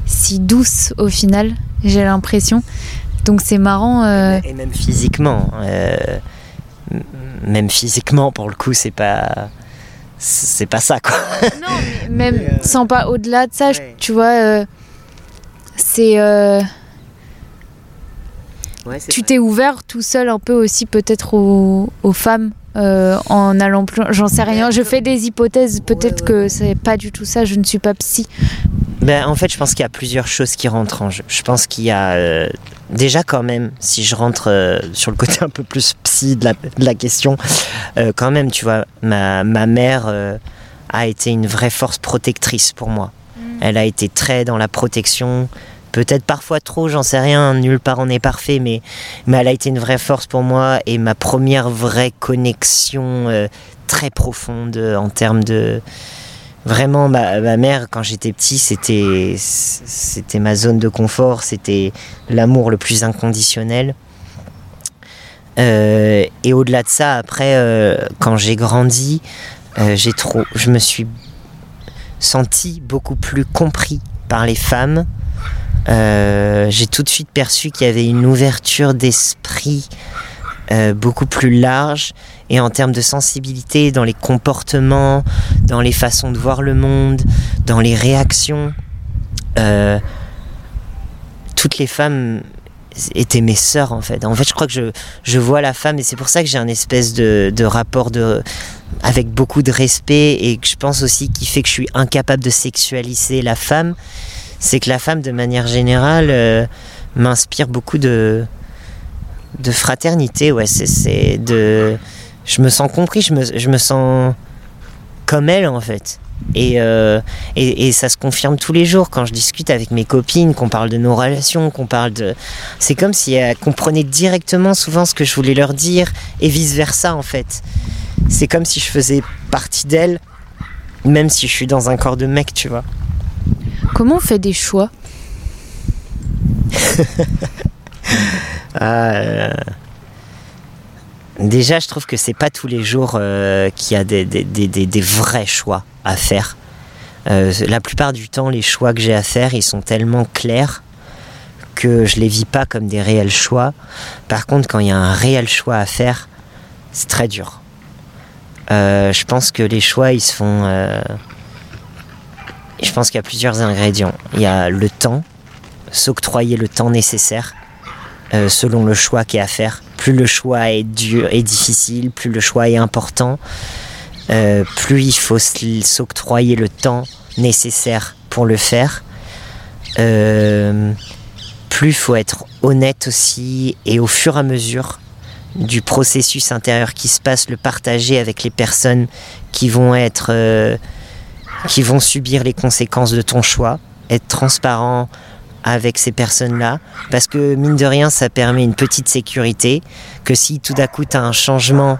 Speaker 1: si douces au final, j'ai l'impression. Donc c'est marrant.
Speaker 2: Euh, et même physiquement. Euh, même physiquement, pour le coup, c'est pas. C'est pas ça, quoi.
Speaker 1: Non, même sans pas au-delà de ça, tu vois, c'est. tu t'es ouvert tout seul un peu aussi peut-être aux, aux femmes euh, en allant plus J'en sais rien. Je fais des hypothèses. Peut-être que c'est pas du tout ça. Je ne suis pas psy.
Speaker 2: Ben, en fait, je pense qu'il y a plusieurs choses qui rentrent en jeu. Je pense qu'il y a euh, déjà quand même, si je rentre euh, sur le côté un peu plus psy de la, question, quand même, tu vois, ma, ma mère a été une vraie force protectrice pour moi. Mm. Elle a été très dans la protection, Peut-être parfois trop, j'en sais rien, nulle part on est parfait, mais, mais elle a été une vraie force pour moi et ma première vraie connexion euh, très profonde en termes de... Vraiment, ma, mère, quand j'étais petit, c'était, c'était ma zone de confort, c'était l'amour le plus inconditionnel. Euh, et au-delà de ça, après, euh, quand j'ai grandi, j'ai trop, je me suis senti beaucoup plus compris par les femmes euh, j'ai tout de suite perçu qu'il y avait une ouverture d'esprit euh, beaucoup plus large et en termes de sensibilité dans les comportements, dans les façons de voir le monde, dans les réactions. Euh, toutes les femmes étaient mes sœurs en fait. En fait, je crois que je, je vois la femme et c'est pour ça que j'ai un espèce de, de, rapport de, avec beaucoup de respect et que je pense aussi qui fait que je suis incapable de sexualiser la femme. C'est que la femme, de manière générale, euh, m'inspire beaucoup de, de fraternité. Ouais, c'est. Je me sens compris, je me, sens comme elle en fait. Et, euh, et, ça se confirme tous les jours quand je discute avec mes copines, qu'on parle de nos relations, qu'on parle de. C'est comme si elles comprenaient directement souvent ce que je voulais leur dire et vice versa en fait. C'est comme si je faisais partie d'elles, même si je suis dans un corps de mec, tu vois.
Speaker 1: Comment on fait des choix
Speaker 2: ah, euh... Déjà, je trouve que c'est pas tous les jours euh, qu'il y a des, vrais choix à faire. Euh, la plupart du temps, les choix que j'ai à faire, ils sont tellement clairs que je les vis pas comme des réels choix. Par contre, quand il y a un réel choix à faire, c'est très dur. Je pense que les choix, ils se font. Je pense qu'il y a plusieurs ingrédients. Il y a le temps, s'octroyer le temps nécessaire euh, selon le choix qui est à faire. Plus le choix est dur et difficile, plus le choix est important, euh, plus il faut s'octroyer le temps nécessaire pour le faire. Euh, plus il faut être honnête aussi et au fur et à mesure du processus intérieur qui se passe, le partager avec les personnes qui vont être, qui vont subir les conséquences de ton choix, être transparent avec ces personnes-là, parce que mine de rien, ça permet une petite sécurité, que si tout d'un coup tu as un changement,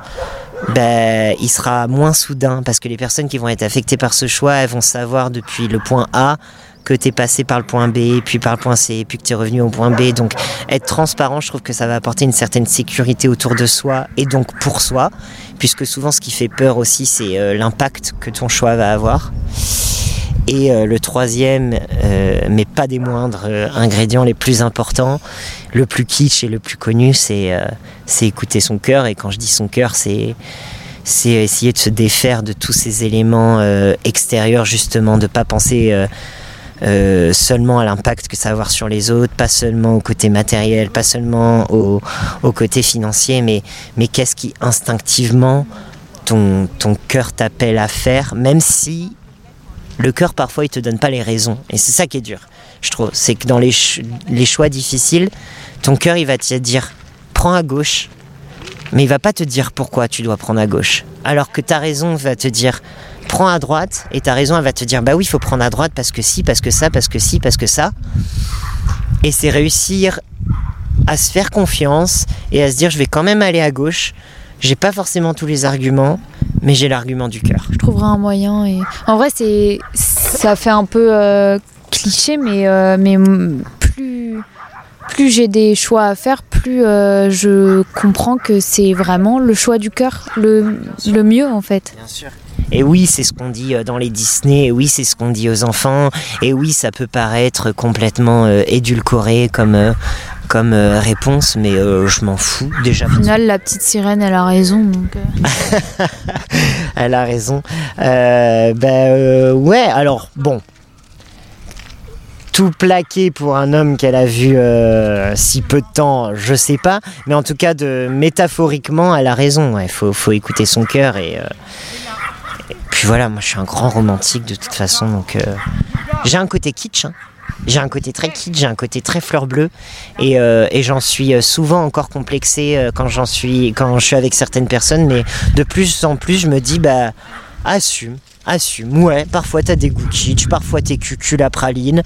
Speaker 2: ben, il sera moins soudain, parce que les personnes qui vont être affectées par ce choix, elles vont savoir depuis le point A que tu es passé par le point B, puis par le point C, puis que tu es revenu au point B. Donc être transparent, je trouve que ça va apporter une certaine sécurité autour de soi et donc pour soi, puisque souvent ce qui fait peur aussi, c'est euh, l'impact que ton choix va avoir. Et euh, le troisième, euh, mais pas des moindres ingrédients les plus importants, le plus kitsch et le plus connu, c'est écouter son cœur. Et quand je dis son cœur, c'est essayer de se défaire de tous ces éléments extérieurs, justement, de pas penser seulement à l'impact que ça va avoir sur les autres, pas seulement au côté matériel, pas seulement au, côté financier, mais, mais qu'est-ce qui instinctivement ton, ton cœur t'appelle à faire, même si le cœur parfois il te donne pas les raisons. Et c'est ça qui est dur, je trouve. C'est que dans les, les choix difficiles, ton cœur il va te dire prends à gauche, mais il va pas te dire pourquoi tu dois prendre à gauche. Alors que ta raison va te dire prends à droite et ta raison elle va te dire bah oui il faut prendre à droite parce que si parce que ça parce que si parce que ça et c'est réussir à se faire confiance et à se dire je vais quand même aller à gauche j'ai pas forcément tous les arguments mais j'ai l'argument du cœur
Speaker 1: je trouverai un moyen et en vrai c'est ça fait un peu euh, cliché mais euh, mais plus plus j'ai des choix à faire, plus euh, je comprends que c'est vraiment le choix du cœur, le, le mieux en fait.
Speaker 2: Bien sûr. Et oui, c'est ce qu'on dit dans les Disney, et oui, c'est ce qu'on dit aux enfants, et oui, ça peut paraître complètement euh, édulcoré comme, euh, comme euh, réponse, mais je m'en fous déjà.
Speaker 1: Au final, la petite sirène, elle a raison. Donc
Speaker 2: elle a raison. ben ouais, alors bon. Tout plaqué pour un homme qu'elle a vu si peu de temps, je sais pas, mais en tout cas, de métaphoriquement, elle a raison. Il ouais, faut, faut écouter son cœur et voilà, moi je suis un grand romantique de toute façon, donc euh, j'ai un côté kitsch. Hein. J'ai un côté très kitsch, j'ai un côté très fleur bleue, et, euh, j'en suis souvent encore complexé euh, quand je suis avec certaines personnes, mais de plus en plus je me dis bah assume, assume. Ouais, parfois t'as des goûts kitsch, parfois t'es cucul à praline,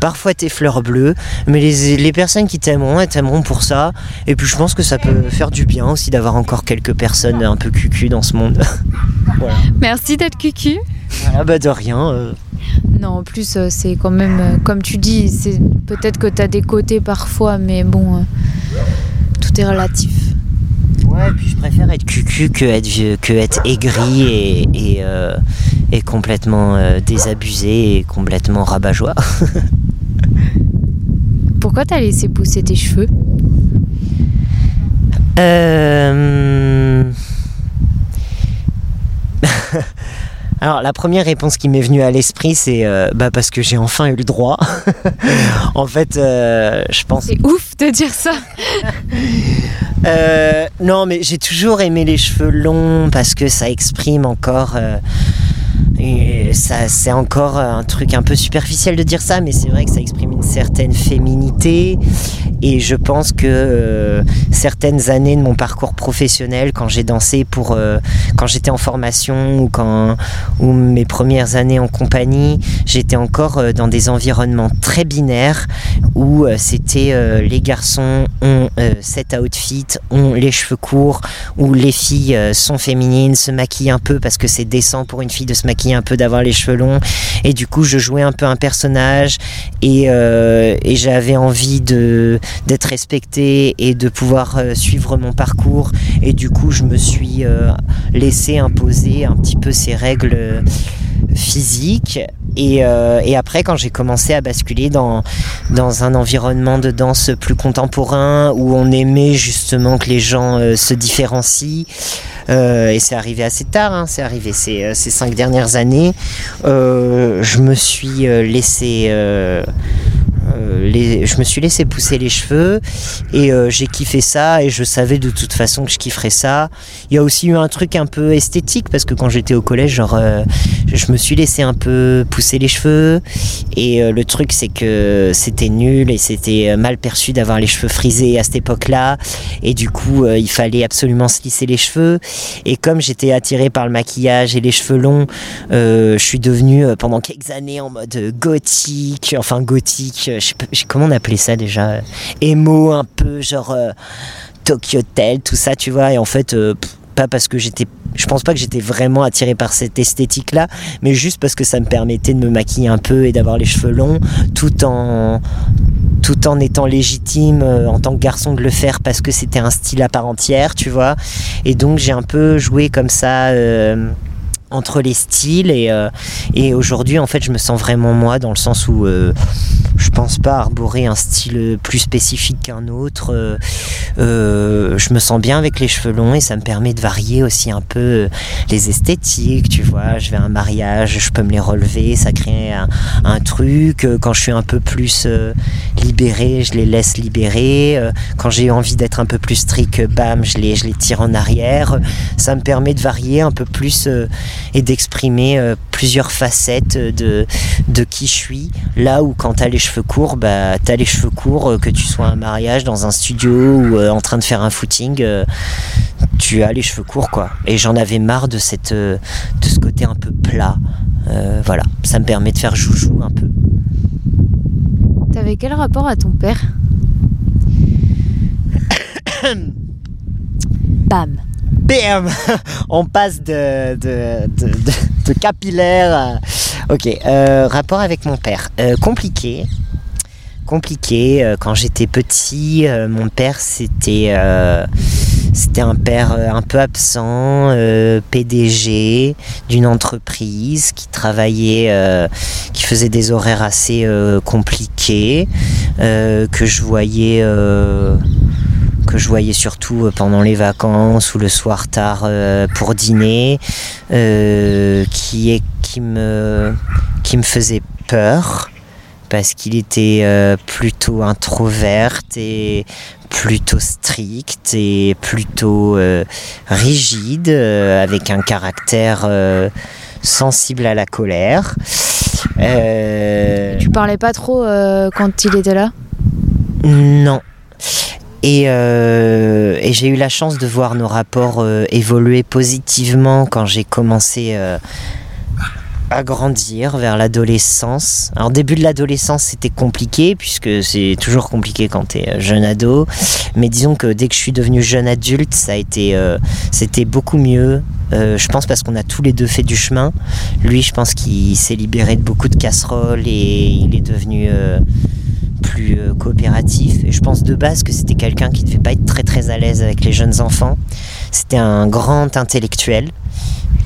Speaker 2: parfois t'es fleur bleue, mais les, les personnes qui t'aimeront, elles t'aimeront pour ça. Et puis je pense que ça peut faire du bien aussi d'avoir encore quelques personnes un peu cucu dans ce monde.
Speaker 1: voilà. Merci d'être cucu.
Speaker 2: Ah bah de rien. Euh...
Speaker 1: Non, en plus euh, c'est quand même, euh, comme tu dis, c'est peut-être que t'as des côtés parfois, mais bon, euh, tout est relatif.
Speaker 2: Ouais, puis je préfère être cucu que être, que être aigri et, et, euh, et complètement euh, désabusé et complètement rabat-joie.
Speaker 1: Pourquoi t'as laissé pousser tes cheveux?
Speaker 2: Euh... Alors la première réponse qui m'est venue à l'esprit, c'est euh, bah, parce que j'ai enfin eu le droit. en fait, euh, je pense.
Speaker 1: C'est ouf de dire ça.
Speaker 2: Euh, non, mais j'ai toujours aimé les cheveux longs parce que ça exprime encore. et ça, c'est encore un truc un peu superficiel de dire ça, mais c'est vrai que ça exprime une certaine féminité. Et je pense que certaines années de mon parcours professionnel, quand j'ai dansé pour, quand j'étais en formation ou quand, ou mes premières années en compagnie, j'étais encore dans des environnements très binaires où c'était les garçons ont cet outfit, ont les cheveux courts, où les filles sont féminines, se maquillent un peu parce que c'est décent pour une fille de se maquiller un peu, d'avoir les cheveux longs. Et du coup, je jouais un peu un personnage et, et j'avais envie de d'être respectée et de pouvoir suivre mon parcours. Et du coup, je me suis laissé imposer un petit peu ces règles physiques. Et, euh, après, quand j'ai commencé à basculer dans, un environnement de danse plus contemporain, où on aimait justement que les gens euh, se différencient, euh, et c'est arrivé assez tard, hein, c'est arrivé ces, ces, cinq dernières années, je me suis laissé les, je me suis laissé pousser les cheveux et euh, j'ai kiffé ça et je savais de toute façon que je kifferais ça. Il y a aussi eu un truc un peu esthétique parce que quand j'étais au collège, genre, euh, je me suis laissé un peu pousser les cheveux et euh, le truc c'est que c'était nul et c'était mal perçu d'avoir les cheveux frisés à cette époque-là et du coup il fallait absolument se lisser les cheveux et comme j'étais attiré par le maquillage et les cheveux longs, je suis devenu pendant quelques années en mode gothique, enfin gothique, comment on appelait ça déjà Emo un peu, genre euh, Tokyo Hotel, tout ça, tu vois. Et en fait, euh, pas parce que j'étais. Je pense pas que j'étais vraiment attiré par cette esthétique-là, mais juste parce que ça me permettait de me maquiller un peu et d'avoir les cheveux longs, tout en tout en étant légitime euh, en tant que garçon de le faire parce que c'était un style à part entière, tu vois. Et donc j'ai un peu joué comme ça entre les styles et, euh, et aujourd'hui en fait je me sens vraiment moi dans le sens où euh, je pense pas arborer un style plus spécifique qu'un autre euh, je me sens bien avec les cheveux longs et ça me permet de varier aussi un peu les esthétiques tu vois. Je vais à un mariage je peux me les relever ça crée un, un truc. Quand je suis un peu plus libéré je les laisse libérer. Quand j'ai envie d'être un peu plus strict bam je les, je les tire en arrière. Ça me permet de varier un peu plus et d'exprimer euh, plusieurs facettes de, de qui je suis. Là où quand t'as les cheveux courts, bah t'as les cheveux courts, euh, que tu sois à un mariage, dans un studio ou euh, en train de faire un footing, tu as les cheveux courts quoi. Et j'en avais marre de, cette, de ce côté un peu plat. voilà, ça me permet de faire joujou un peu.
Speaker 1: T'avais quel rapport à ton père? Bam
Speaker 2: bam, on passe de, capillaire. Ok, euh, rapport avec mon père. Euh, compliqué. Compliqué. Euh, quand j'étais petit, mon père c'était c'était un père un peu absent, PDG d'une entreprise qui travaillait, qui faisait des horaires assez compliqués, que je voyais que je voyais surtout euh, pendant les vacances ou le soir tard euh, pour dîner, euh, qui, est, qui, me, qui me faisait peur parce qu'il était plutôt introverte et plutôt strict et plutôt rigide, avec un caractère sensible à la colère.
Speaker 1: Tu parlais pas trop quand il était là?
Speaker 2: Non. Euh, et, j'ai eu la chance de voir nos rapports euh, évoluer positivement quand j'ai commencé euh, à grandir vers l'adolescence. Alors début de l'adolescence c'était compliqué puisque c'est toujours compliqué quand tu es jeune ado. Mais disons que dès que je suis devenu jeune adulte ça a été c'était beaucoup mieux. je pense parce qu'on a tous les deux fait du chemin. Lui je pense qu'il s'est libéré de beaucoup de casseroles et il est devenu plus euh, coopératif. Et je pense de base que c'était quelqu'un qui ne devait pas être très très à l'aise avec les jeunes enfants. C'était un grand intellectuel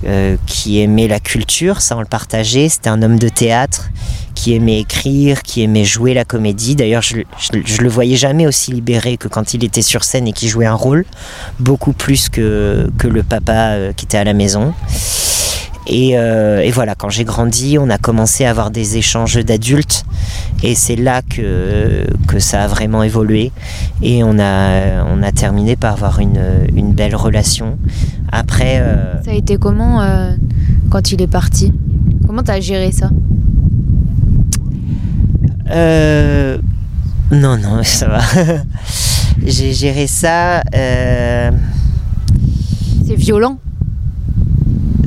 Speaker 2: euh, qui aimait la culture, ça on le partageait. C'était un homme de théâtre qui aimait écrire, qui aimait jouer la comédie. D'ailleurs, je, je, le voyais jamais aussi libéré que quand il était sur scène et qu'il jouait un rôle, beaucoup plus que, que le papa euh, qui était à la maison. Et, euh, et voilà, quand j'ai grandi, on a commencé à avoir des échanges d'adultes. Et c'est là que, que ça a vraiment évolué. Et on a, on a terminé par avoir une, une belle relation. Après. euh,
Speaker 1: Ça a été comment euh, quand il est parti? Comment t'as géré ça?
Speaker 2: Euh, non, non, ça va. J'ai géré ça. euh,
Speaker 1: C'est violent.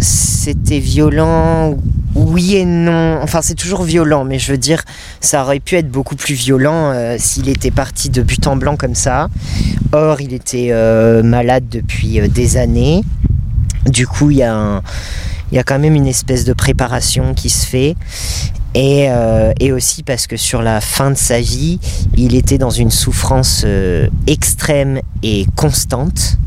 Speaker 2: C'était violent, oui et non. Enfin, c'est toujours violent, mais je veux dire, ça aurait pu être beaucoup plus violent euh, s'il était parti de but en blanc comme ça. Or, il était euh, malade depuis euh, des années. Du coup, il y, a quand même une espèce de préparation qui se fait. Et, aussi parce que sur la fin de sa vie, il était dans une souffrance extrême et constante.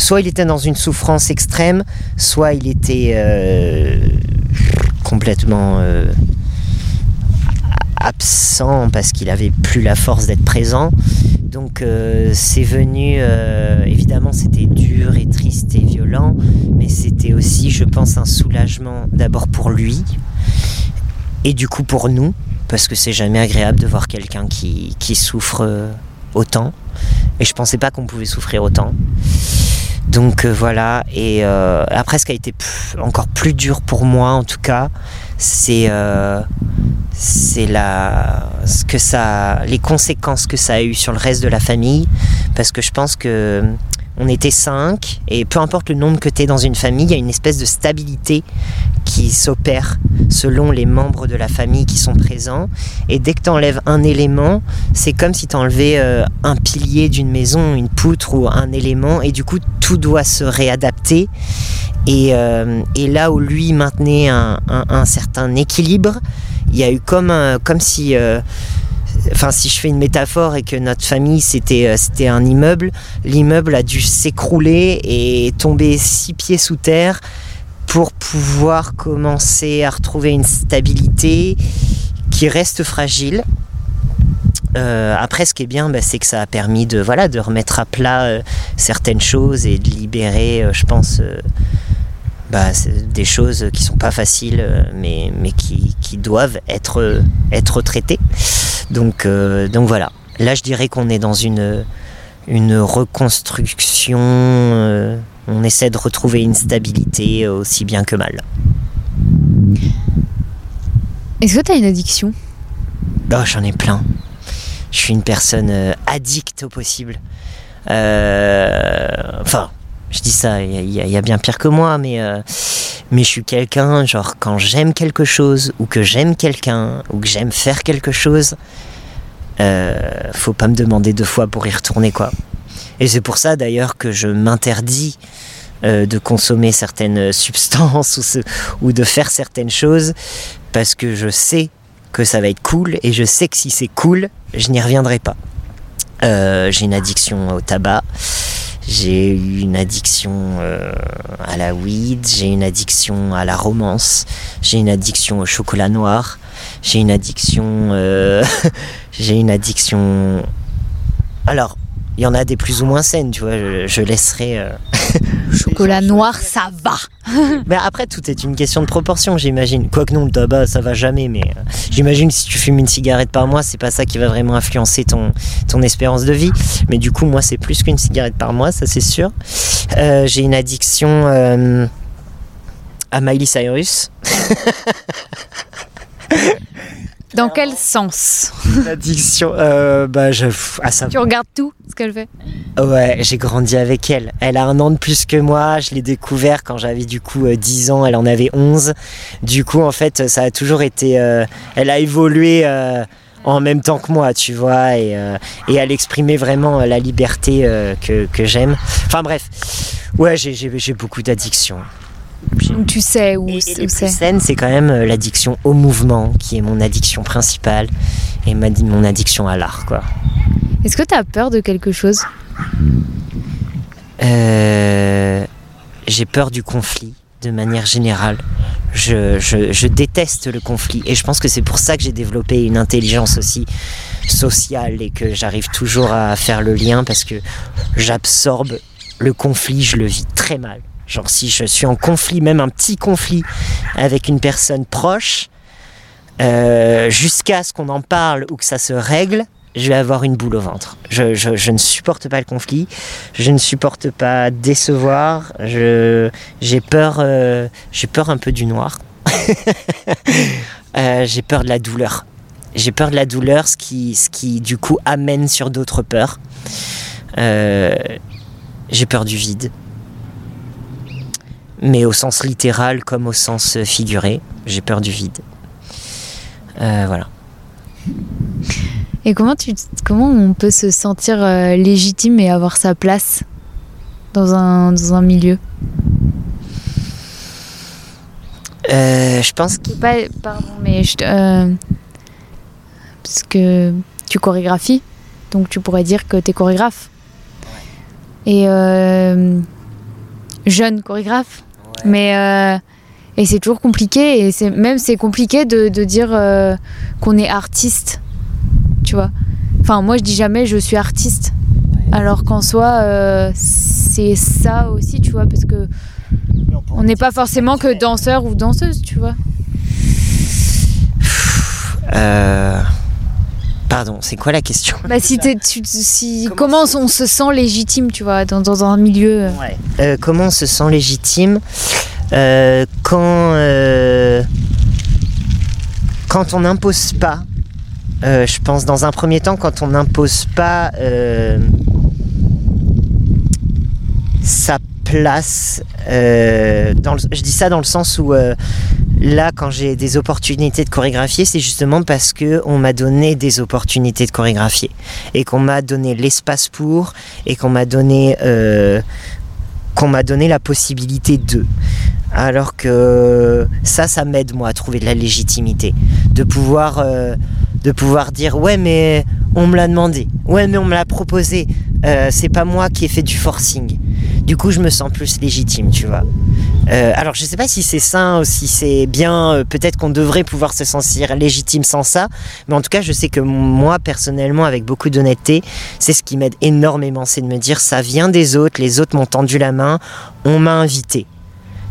Speaker 2: Soit il était dans une souffrance extrême, soit il était euh, complètement euh, absent parce qu'il avait plus la force d'être présent. Donc euh, c'est venu, évidemment c'était dur et triste et violent, mais c'était aussi, je pense, un soulagement d'abord pour lui et du coup pour nous, parce que c'est jamais agréable de voir quelqu'un qui, souffre autant. Et je pensais pas qu'on pouvait souffrir autant. Donc euh, voilà, et euh, après ce qui a été encore plus dur pour moi en tout cas, c'est euh, c'est la ce que ça les conséquences que ça a eu sur le reste de la famille. Parce que je pense que on était cinq et peu importe le nombre que tu es dans une famille, il y a une espèce de stabilité qui s'opère selon les membres de la famille qui sont présents. Et dès que tu enlèves un élément, c'est comme si tu enlevais euh, un pilier d'une maison, une poutre ou un élément et du coup tout doit se réadapter. Et, euh, là où lui maintenait un, certain équilibre, il y a eu comme si, euh, enfin si je fais une métaphore et que notre famille c'était euh, c'était un immeuble, l'immeuble a dû s'écrouler et tomber six pieds sous terre pour pouvoir commencer à retrouver une stabilité qui reste fragile. Euh, après, ce qui est bien, bah, c'est que ça a permis de, voilà, de remettre à plat euh, certaines choses et de libérer, je pense, bah, des choses qui sont pas faciles, euh, mais, mais qui, qui doivent être, euh, être traitées. Donc, euh, donc voilà. Là, je dirais qu'on est dans une, une reconstruction. euh, on essaie de retrouver une stabilité aussi bien que mal.
Speaker 1: Est-ce que t'as une addiction?
Speaker 2: Oh, j'en ai plein. Je suis une personne addicte au possible. Euh, enfin, je dis ça, il y, a- bien pire que moi, mais, euh, mais je suis quelqu'un, genre, quand j'aime quelque chose, ou que j'aime quelqu'un, ou que j'aime faire quelque chose, euh, faut pas me demander deux fois pour y retourner, quoi. Et c'est pour ça, d'ailleurs, que je m'interdis euh, de consommer certaines substances ou, ou de faire certaines choses, parce que je sais que ça va être cool et je sais que si c'est cool, je n'y reviendrai pas. Euh, j'ai une addiction au tabac, j'ai eu une addiction euh, à la weed, j'ai une addiction à la romance, j'ai une addiction au chocolat noir, j'ai une addiction, euh, j'ai une addiction. Alors, il y en a des plus ou moins saines, tu vois. Je, je laisserai. euh,
Speaker 1: Chocolat noir, ça va.
Speaker 2: mais après, tout est une question de proportion, j'imagine. Quoique non, le tabac, ça va jamais, mais euh, j'imagine que si tu fumes une cigarette par mois, c'est pas ça qui va vraiment influencer ton, ton espérance de vie. Mais du coup, moi, c'est plus qu'une cigarette par mois, ça c'est sûr. Euh, J'ai une addiction euh, à Miley Cyrus.
Speaker 1: Dans quel sens
Speaker 2: Une addiction, euh, bah, je, à ça.
Speaker 1: Tu regardes tout ce qu'elle fait
Speaker 2: Ouais, j'ai grandi avec elle. Elle a un an de plus que moi. Je l'ai découvert quand j'avais du coup euh, 10 ans. Elle en avait 11. Du coup, en fait, ça a toujours été. euh, elle a évolué euh, en même temps que moi, tu vois. Et, euh, et elle exprimait vraiment euh, la liberté euh, que, que j'aime. Enfin bref. Ouais, j'ai beaucoup d'addictions.
Speaker 1: Tu sais où,
Speaker 2: Et, et
Speaker 1: où
Speaker 2: les plus
Speaker 1: c'est.
Speaker 2: c'est quand même euh, l'addiction au mouvement qui est mon addiction principale. Et ma, mon addiction à l'art, quoi.
Speaker 1: Est-ce que t'as peur de quelque chose?
Speaker 2: Euh, j'ai peur du conflit de manière générale. Je, je- je déteste le conflit et je pense que c'est pour ça que j'ai développé une intelligence aussi sociale et que j'arrive toujours à faire le lien parce que j'absorbe le conflit, je le vis très mal. Genre si je suis en conflit, même un petit conflit avec une personne proche, euh, jusqu'à ce qu'on en parle ou que ça se règle, je vais avoir une boule au ventre. Je, ne supporte pas le conflit, je ne supporte pas décevoir, j'ai peur, euh, peur un peu du noir. Euh, j'ai peur de la douleur. J'ai peur de la douleur, ce qui, du coup amène sur d'autres peurs. J'ai peur du vide. Mais au sens littéral comme au sens figuré, j'ai peur du vide. Euh, voilà.
Speaker 1: Et comment, tu, comment on peut se sentir euh, légitime et avoir sa place dans un, dans un milieu?
Speaker 2: Euh, je pense que
Speaker 1: Pas, Pardon, mais je, euh, parce que tu chorégraphies, donc tu pourrais dire que tu es chorégraphe. Et euh, jeune chorégraphe. Mais euh, et c'est toujours compliqué et c'est même c'est compliqué de, de dire euh, qu'on est artiste, tu vois. Enfin moi je dis jamais je suis artiste, alors qu'en soi euh, c'est ça aussi, tu vois, parce que on n'est pas forcément que danseur ou danseuse, tu vois.
Speaker 2: Pardon, c'est quoi la question
Speaker 1: Bah si tu, si
Speaker 2: Comment
Speaker 1: comment on se sent légitime, tu vois, dans, dans un milieu. euh,
Speaker 2: Ouais. Euh, comment on se sent légitime Euh, quand euh, quand on n'impose pas euh, je pense dans un premier temps quand on n'impose pas euh, sa place euh, dans le- je dis ça dans le sens où euh, là quand j'ai des opportunités de chorégraphier c'est justement parce que on m'a donné des opportunités de chorégraphier et qu'on m'a donné l'espace pour et qu'on m'a donné euh, qu'on m'a donné la possibilité de. Alors que ça, ça m'aide moi à trouver de la légitimité, de pouvoir, euh, de pouvoir dire ouais mais on me l'a demandé, ouais mais on me l'a proposé, Euh, c'est pas moi qui ai fait du forcing. Du coup, je me sens plus légitime, tu vois. Euh, alors, je sais pas si c'est sain ou si c'est bien. euh, Peut-être qu'on devrait pouvoir se sentir légitime sans ça. Mais en tout cas, je sais que moi, personnellement, avec beaucoup d'honnêteté, c'est ce qui m'aide énormément. C'est de me dire, ça vient des autres. Les autres m'ont tendu la main. On m'a invité.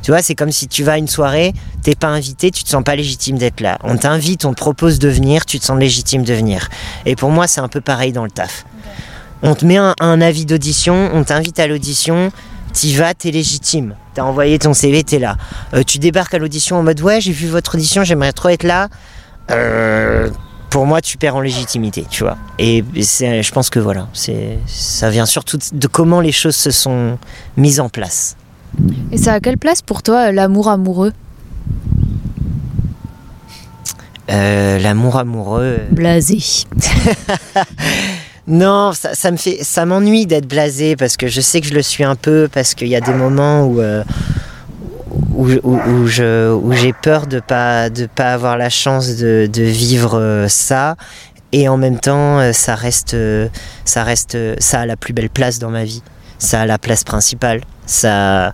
Speaker 2: Tu vois, c'est comme si tu vas à une soirée, t'es pas invité, tu te sens pas légitime d'être là. On t'invite, on te propose de venir, tu te sens légitime de venir. Et pour moi, c'est un peu pareil dans le taf. On te met un, un avis d'audition, on t'invite à l'audition, t'y vas, t'es légitime. T'as envoyé ton CV, t'es là. Euh, tu débarques à l'audition en mode ouais, j'ai vu votre audition, j'aimerais trop être là. Euh, pour moi, tu perds en légitimité, tu vois. Et je pense que voilà, c'est, ça vient surtout de comment les choses se sont mises en place.
Speaker 1: Et ça a quelle place pour toi, euh, l'amour amoureux
Speaker 2: Euh, l'amour amoureux.
Speaker 1: Blasé.
Speaker 2: Non, ça, ça me fait, ça m'ennuie d'être blasé parce que je sais que je le suis un peu parce qu'il y a des moments où euh, où, où- où je où j'ai peur de pas de pas avoir la chance de, de vivre euh, ça et en même temps euh, ça reste euh, ça reste euh, ça a la plus belle place dans ma vie. Ça a la place principale. Ça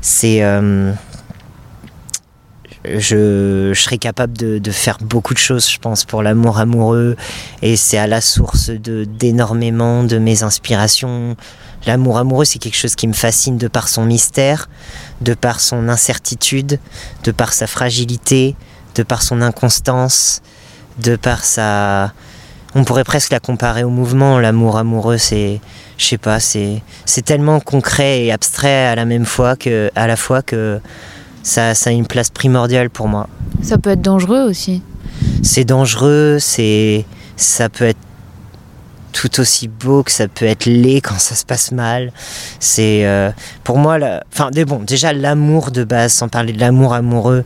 Speaker 2: c'est euh, je, je serais capable de, de faire beaucoup de choses, je pense, pour l'amour amoureux. Et c'est à la source de d'énormément de mes inspirations. L'amour amoureux, c'est quelque chose qui me fascine de par son mystère, de par son incertitude, de par sa fragilité, de par son inconstance, de par sa... On pourrait presque la comparer au mouvement. L'amour amoureux, c'est, je sais pas, c'est, c'est tellement concret et abstrait à la même fois que, à la fois que ça, ça a une place primordiale pour moi
Speaker 1: Ça peut être dangereux aussi.
Speaker 2: c'est dangereux, c'est ça peut être tout aussi beau que ça peut être laid quand ça se passe mal. C'est euh, pour moi, la- enfin, bon, déjà l'amour de base, sans parler de l'amour amoureux,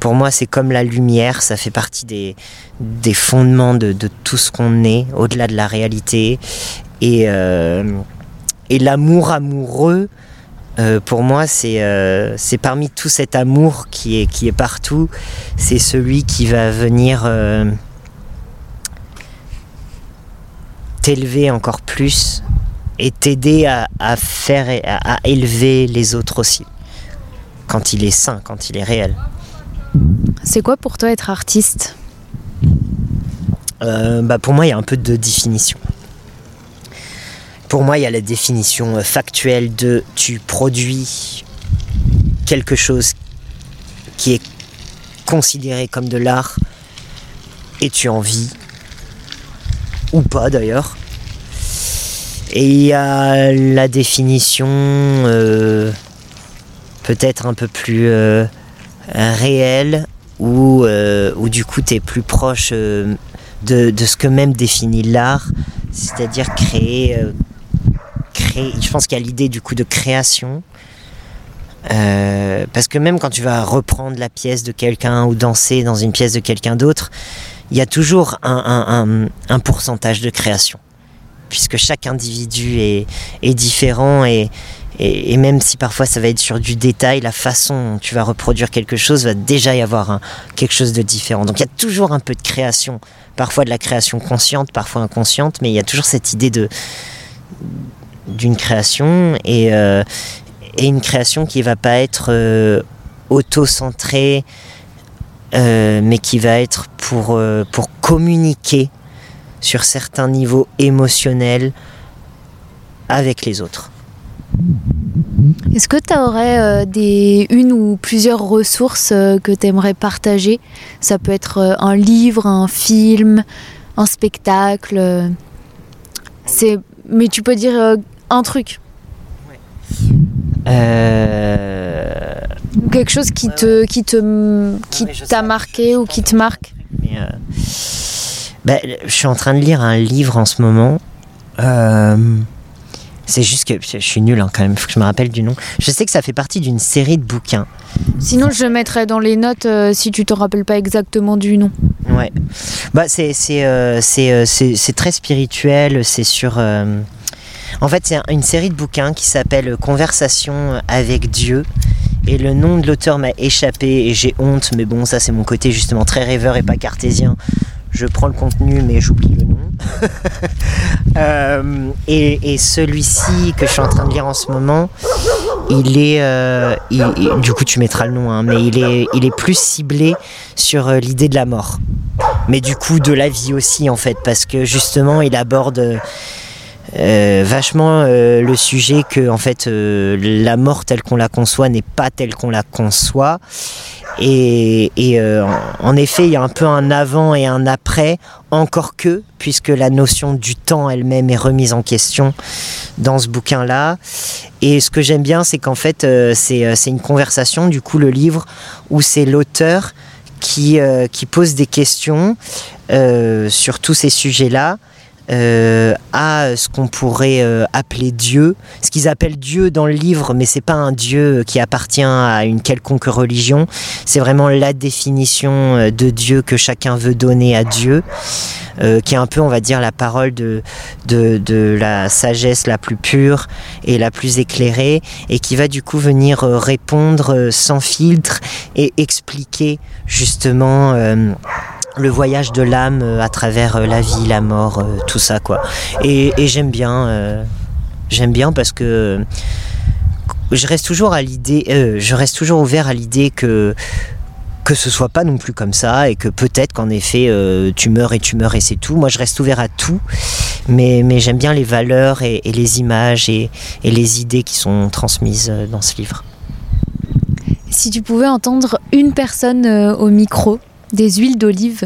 Speaker 2: pour moi c'est comme la lumière, ça fait partie des, des fondements de, tout ce qu'on est, au-delà de la réalité. Et, euh, et l'amour amoureux, euh, pour moi, c'est euh, parmi tout cet amour qui est, qui est partout, c'est celui qui va venir t'élever encore plus et t'aider à, à faire et à, à élever les autres aussi. Quand il est sain, quand il est réel.
Speaker 1: C'est quoi pour toi être artiste?
Speaker 2: Euh, bah pour moi, il y a un peu de définition. Pour moi, il y a la définition factuelle de tu produis quelque chose qui est considéré comme de l'art et tu en vis, ou pas d'ailleurs. Et il y a la définition euh, peut-être un peu plus euh, réelle, où, euh, où, du coup tu es plus proche de, de, ce que même définit l'art, c'est-à-dire créer, créer. Je pense qu'il y a l'idée du coup de création. parce que même quand tu vas reprendre la pièce de quelqu'un ou danser dans une pièce de quelqu'un d'autre, il y a toujours un, pourcentage de création, puisque chaque individu est, différent et, même si parfois ça va être sur du détail, la façon dont tu vas reproduire quelque chose va déjà y avoir quelque chose de différent. Donc il y a toujours un peu de création, parfois de la création consciente, parfois inconsciente, mais il y a toujours cette idée d'une création et, euh, et, une création qui va pas être euh, auto-centrée, euh, mais qui va être pour, euh, pour communiquer sur certains niveaux émotionnels avec les autres.
Speaker 1: Est-ce que tu aurais euh, des, une ou plusieurs ressources que tu aimerais partager? Ça peut être un livre, un film, un spectacle. C'est, mais tu peux dire un truc.
Speaker 2: Euh...
Speaker 1: Quelque chose qui te, qui te, qui t'a marqué ou qui te marque.
Speaker 2: Euh, ben, je suis en train de lire un livre en ce moment. Euh, c'est juste que je suis nul hein, quand même, faut que je me rappelle du nom. Je sais que ça fait partie d'une série de bouquins.
Speaker 1: Sinon, je mettrai dans les notes euh, si tu te rappelles pas exactement du nom.
Speaker 2: Ouais. Bah, c'est, c'est, c'est, très spirituel, c'est sur. En fait, c'est une série de bouquins qui s'appelle Conversation avec Dieu. Et le nom de l'auteur m'a échappé et j'ai honte, mais bon, ça c'est mon côté justement très rêveur et pas cartésien. Je prends le contenu, mais j'oublie le nom. Euh, et, celui-ci que je suis en train de lire en ce moment, il est, euh, du coup tu mettras le nom, hein, mais il est, il est plus ciblé sur euh, l'idée de la mort. Mais du coup de la vie aussi en fait, parce que justement il aborde euh, vachement euh, le sujet que en fait euh, la mort telle qu'on la conçoit n'est pas telle qu'on la conçoit. Et, en effet il y a un peu un avant et un après encore que puisque la notion du temps elle-même est remise en question dans ce bouquin là et ce que j'aime bien c'est qu'en fait c'est une conversation du coup le livre où c'est l'auteur qui, qui pose des questions sur tous ces sujets là euh, à ce qu'on pourrait euh, appeler Dieu, ce qu'ils appellent Dieu dans le livre, mais c'est pas un Dieu qui appartient à une quelconque religion. C'est vraiment la définition euh, de Dieu que chacun veut donner à Dieu, qui est un peu, on va dire, la parole de, de, la sagesse la plus pure et la plus éclairée, et qui va du coup venir répondre sans filtre et expliquer justement le voyage de l'âme euh, à travers euh, la vie, la mort, euh, tout ça quoi. Et, j'aime bien, j'aime bien parce que je reste toujours à l'idée, je reste toujours ouvert à l'idée que que ce soit pas non plus comme ça et que peut-être qu'en effet tu meurs et tu meurs et c'est tout. Moi je reste ouvert à tout, mais, mais j'aime bien les valeurs et, les images et, et, les idées qui sont transmises dans ce livre.
Speaker 1: Si tu pouvais entendre une personne au micro des huiles d'olive,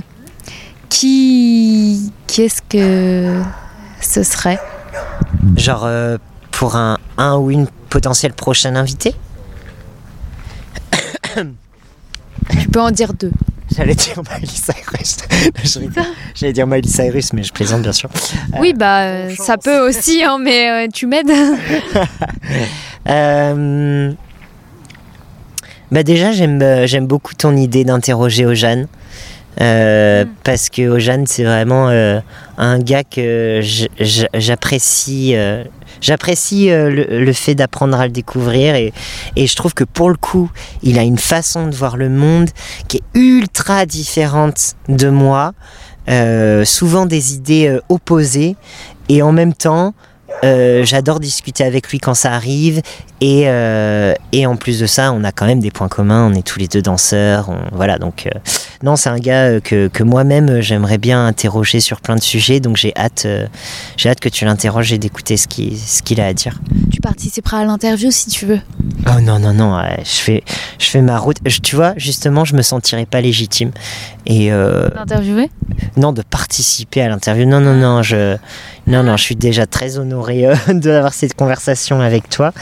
Speaker 1: qui, qui est-ce que ce serait?
Speaker 2: Genre euh, pour un, un ou une potentielle prochaine invitée
Speaker 1: Tu peux en dire deux.
Speaker 2: J'allais dire Miley Cyrus. J'allais dire Miley Cyrus, mais je plaisante bien sûr.
Speaker 1: Oui, bah euh, ça peut aussi, hein, mais euh, tu m'aides.
Speaker 2: Bah déjà, j'aime, euh, j'aime beaucoup ton idée d'interroger Ojane. Euh, mm. Parce que Ojane, c'est vraiment euh, un gars que j'apprécie. j'apprécie le, fait d'apprendre à le découvrir et, et, je trouve que pour le coup, il a une façon de voir le monde qui est ultra différente de moi. souvent des idées opposées et en même temps euh, j'adore discuter avec lui quand ça arrive. Et, euh, et en plus de ça, on a quand même des points communs. On est tous les deux danseurs. on- voilà, donc euh, non, c'est un gars que, que moi-même j'aimerais bien interroger sur plein de sujets. Donc j'ai hâte, j'ai hâte que tu l'interroges et d'écouter ce qu'il ce qu'il a à dire.
Speaker 1: Tu participeras à l'interview si tu veux.
Speaker 2: Oh non, non, non, je, fais, je fais ma route. Je- tu vois, justement, je me sentirais pas légitime. Et euh,
Speaker 1: Interviewer
Speaker 2: non, de participer à l'interview. Non, non, non, je, non, non, je suis déjà très honoré euh, d'avoir cette conversation avec toi.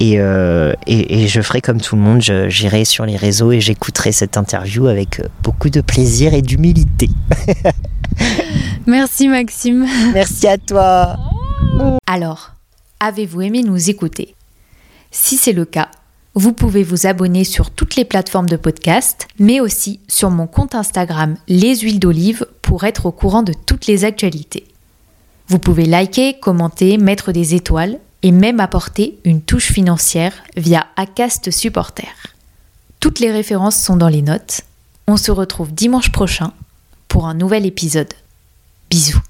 Speaker 2: Et, euh, et, et je ferai comme tout le monde, j'irai sur les réseaux et j'écouterai cette interview avec euh, beaucoup de plaisir et d'humilité.
Speaker 1: Merci Maxime.
Speaker 2: Merci à toi.
Speaker 1: Alors, avez-vous aimé nous écouter? Si c'est le cas, vous pouvez vous abonner sur toutes les plateformes de podcast, mais aussi sur mon compte Instagram Les Huiles d'Olive pour être au courant de toutes les actualités. Vous pouvez liker, commenter, mettre des étoiles et même apporter une touche financière via Acast Supporter. Toutes les références sont dans les notes. On se retrouve dimanche prochain pour un nouvel épisode. Bisous.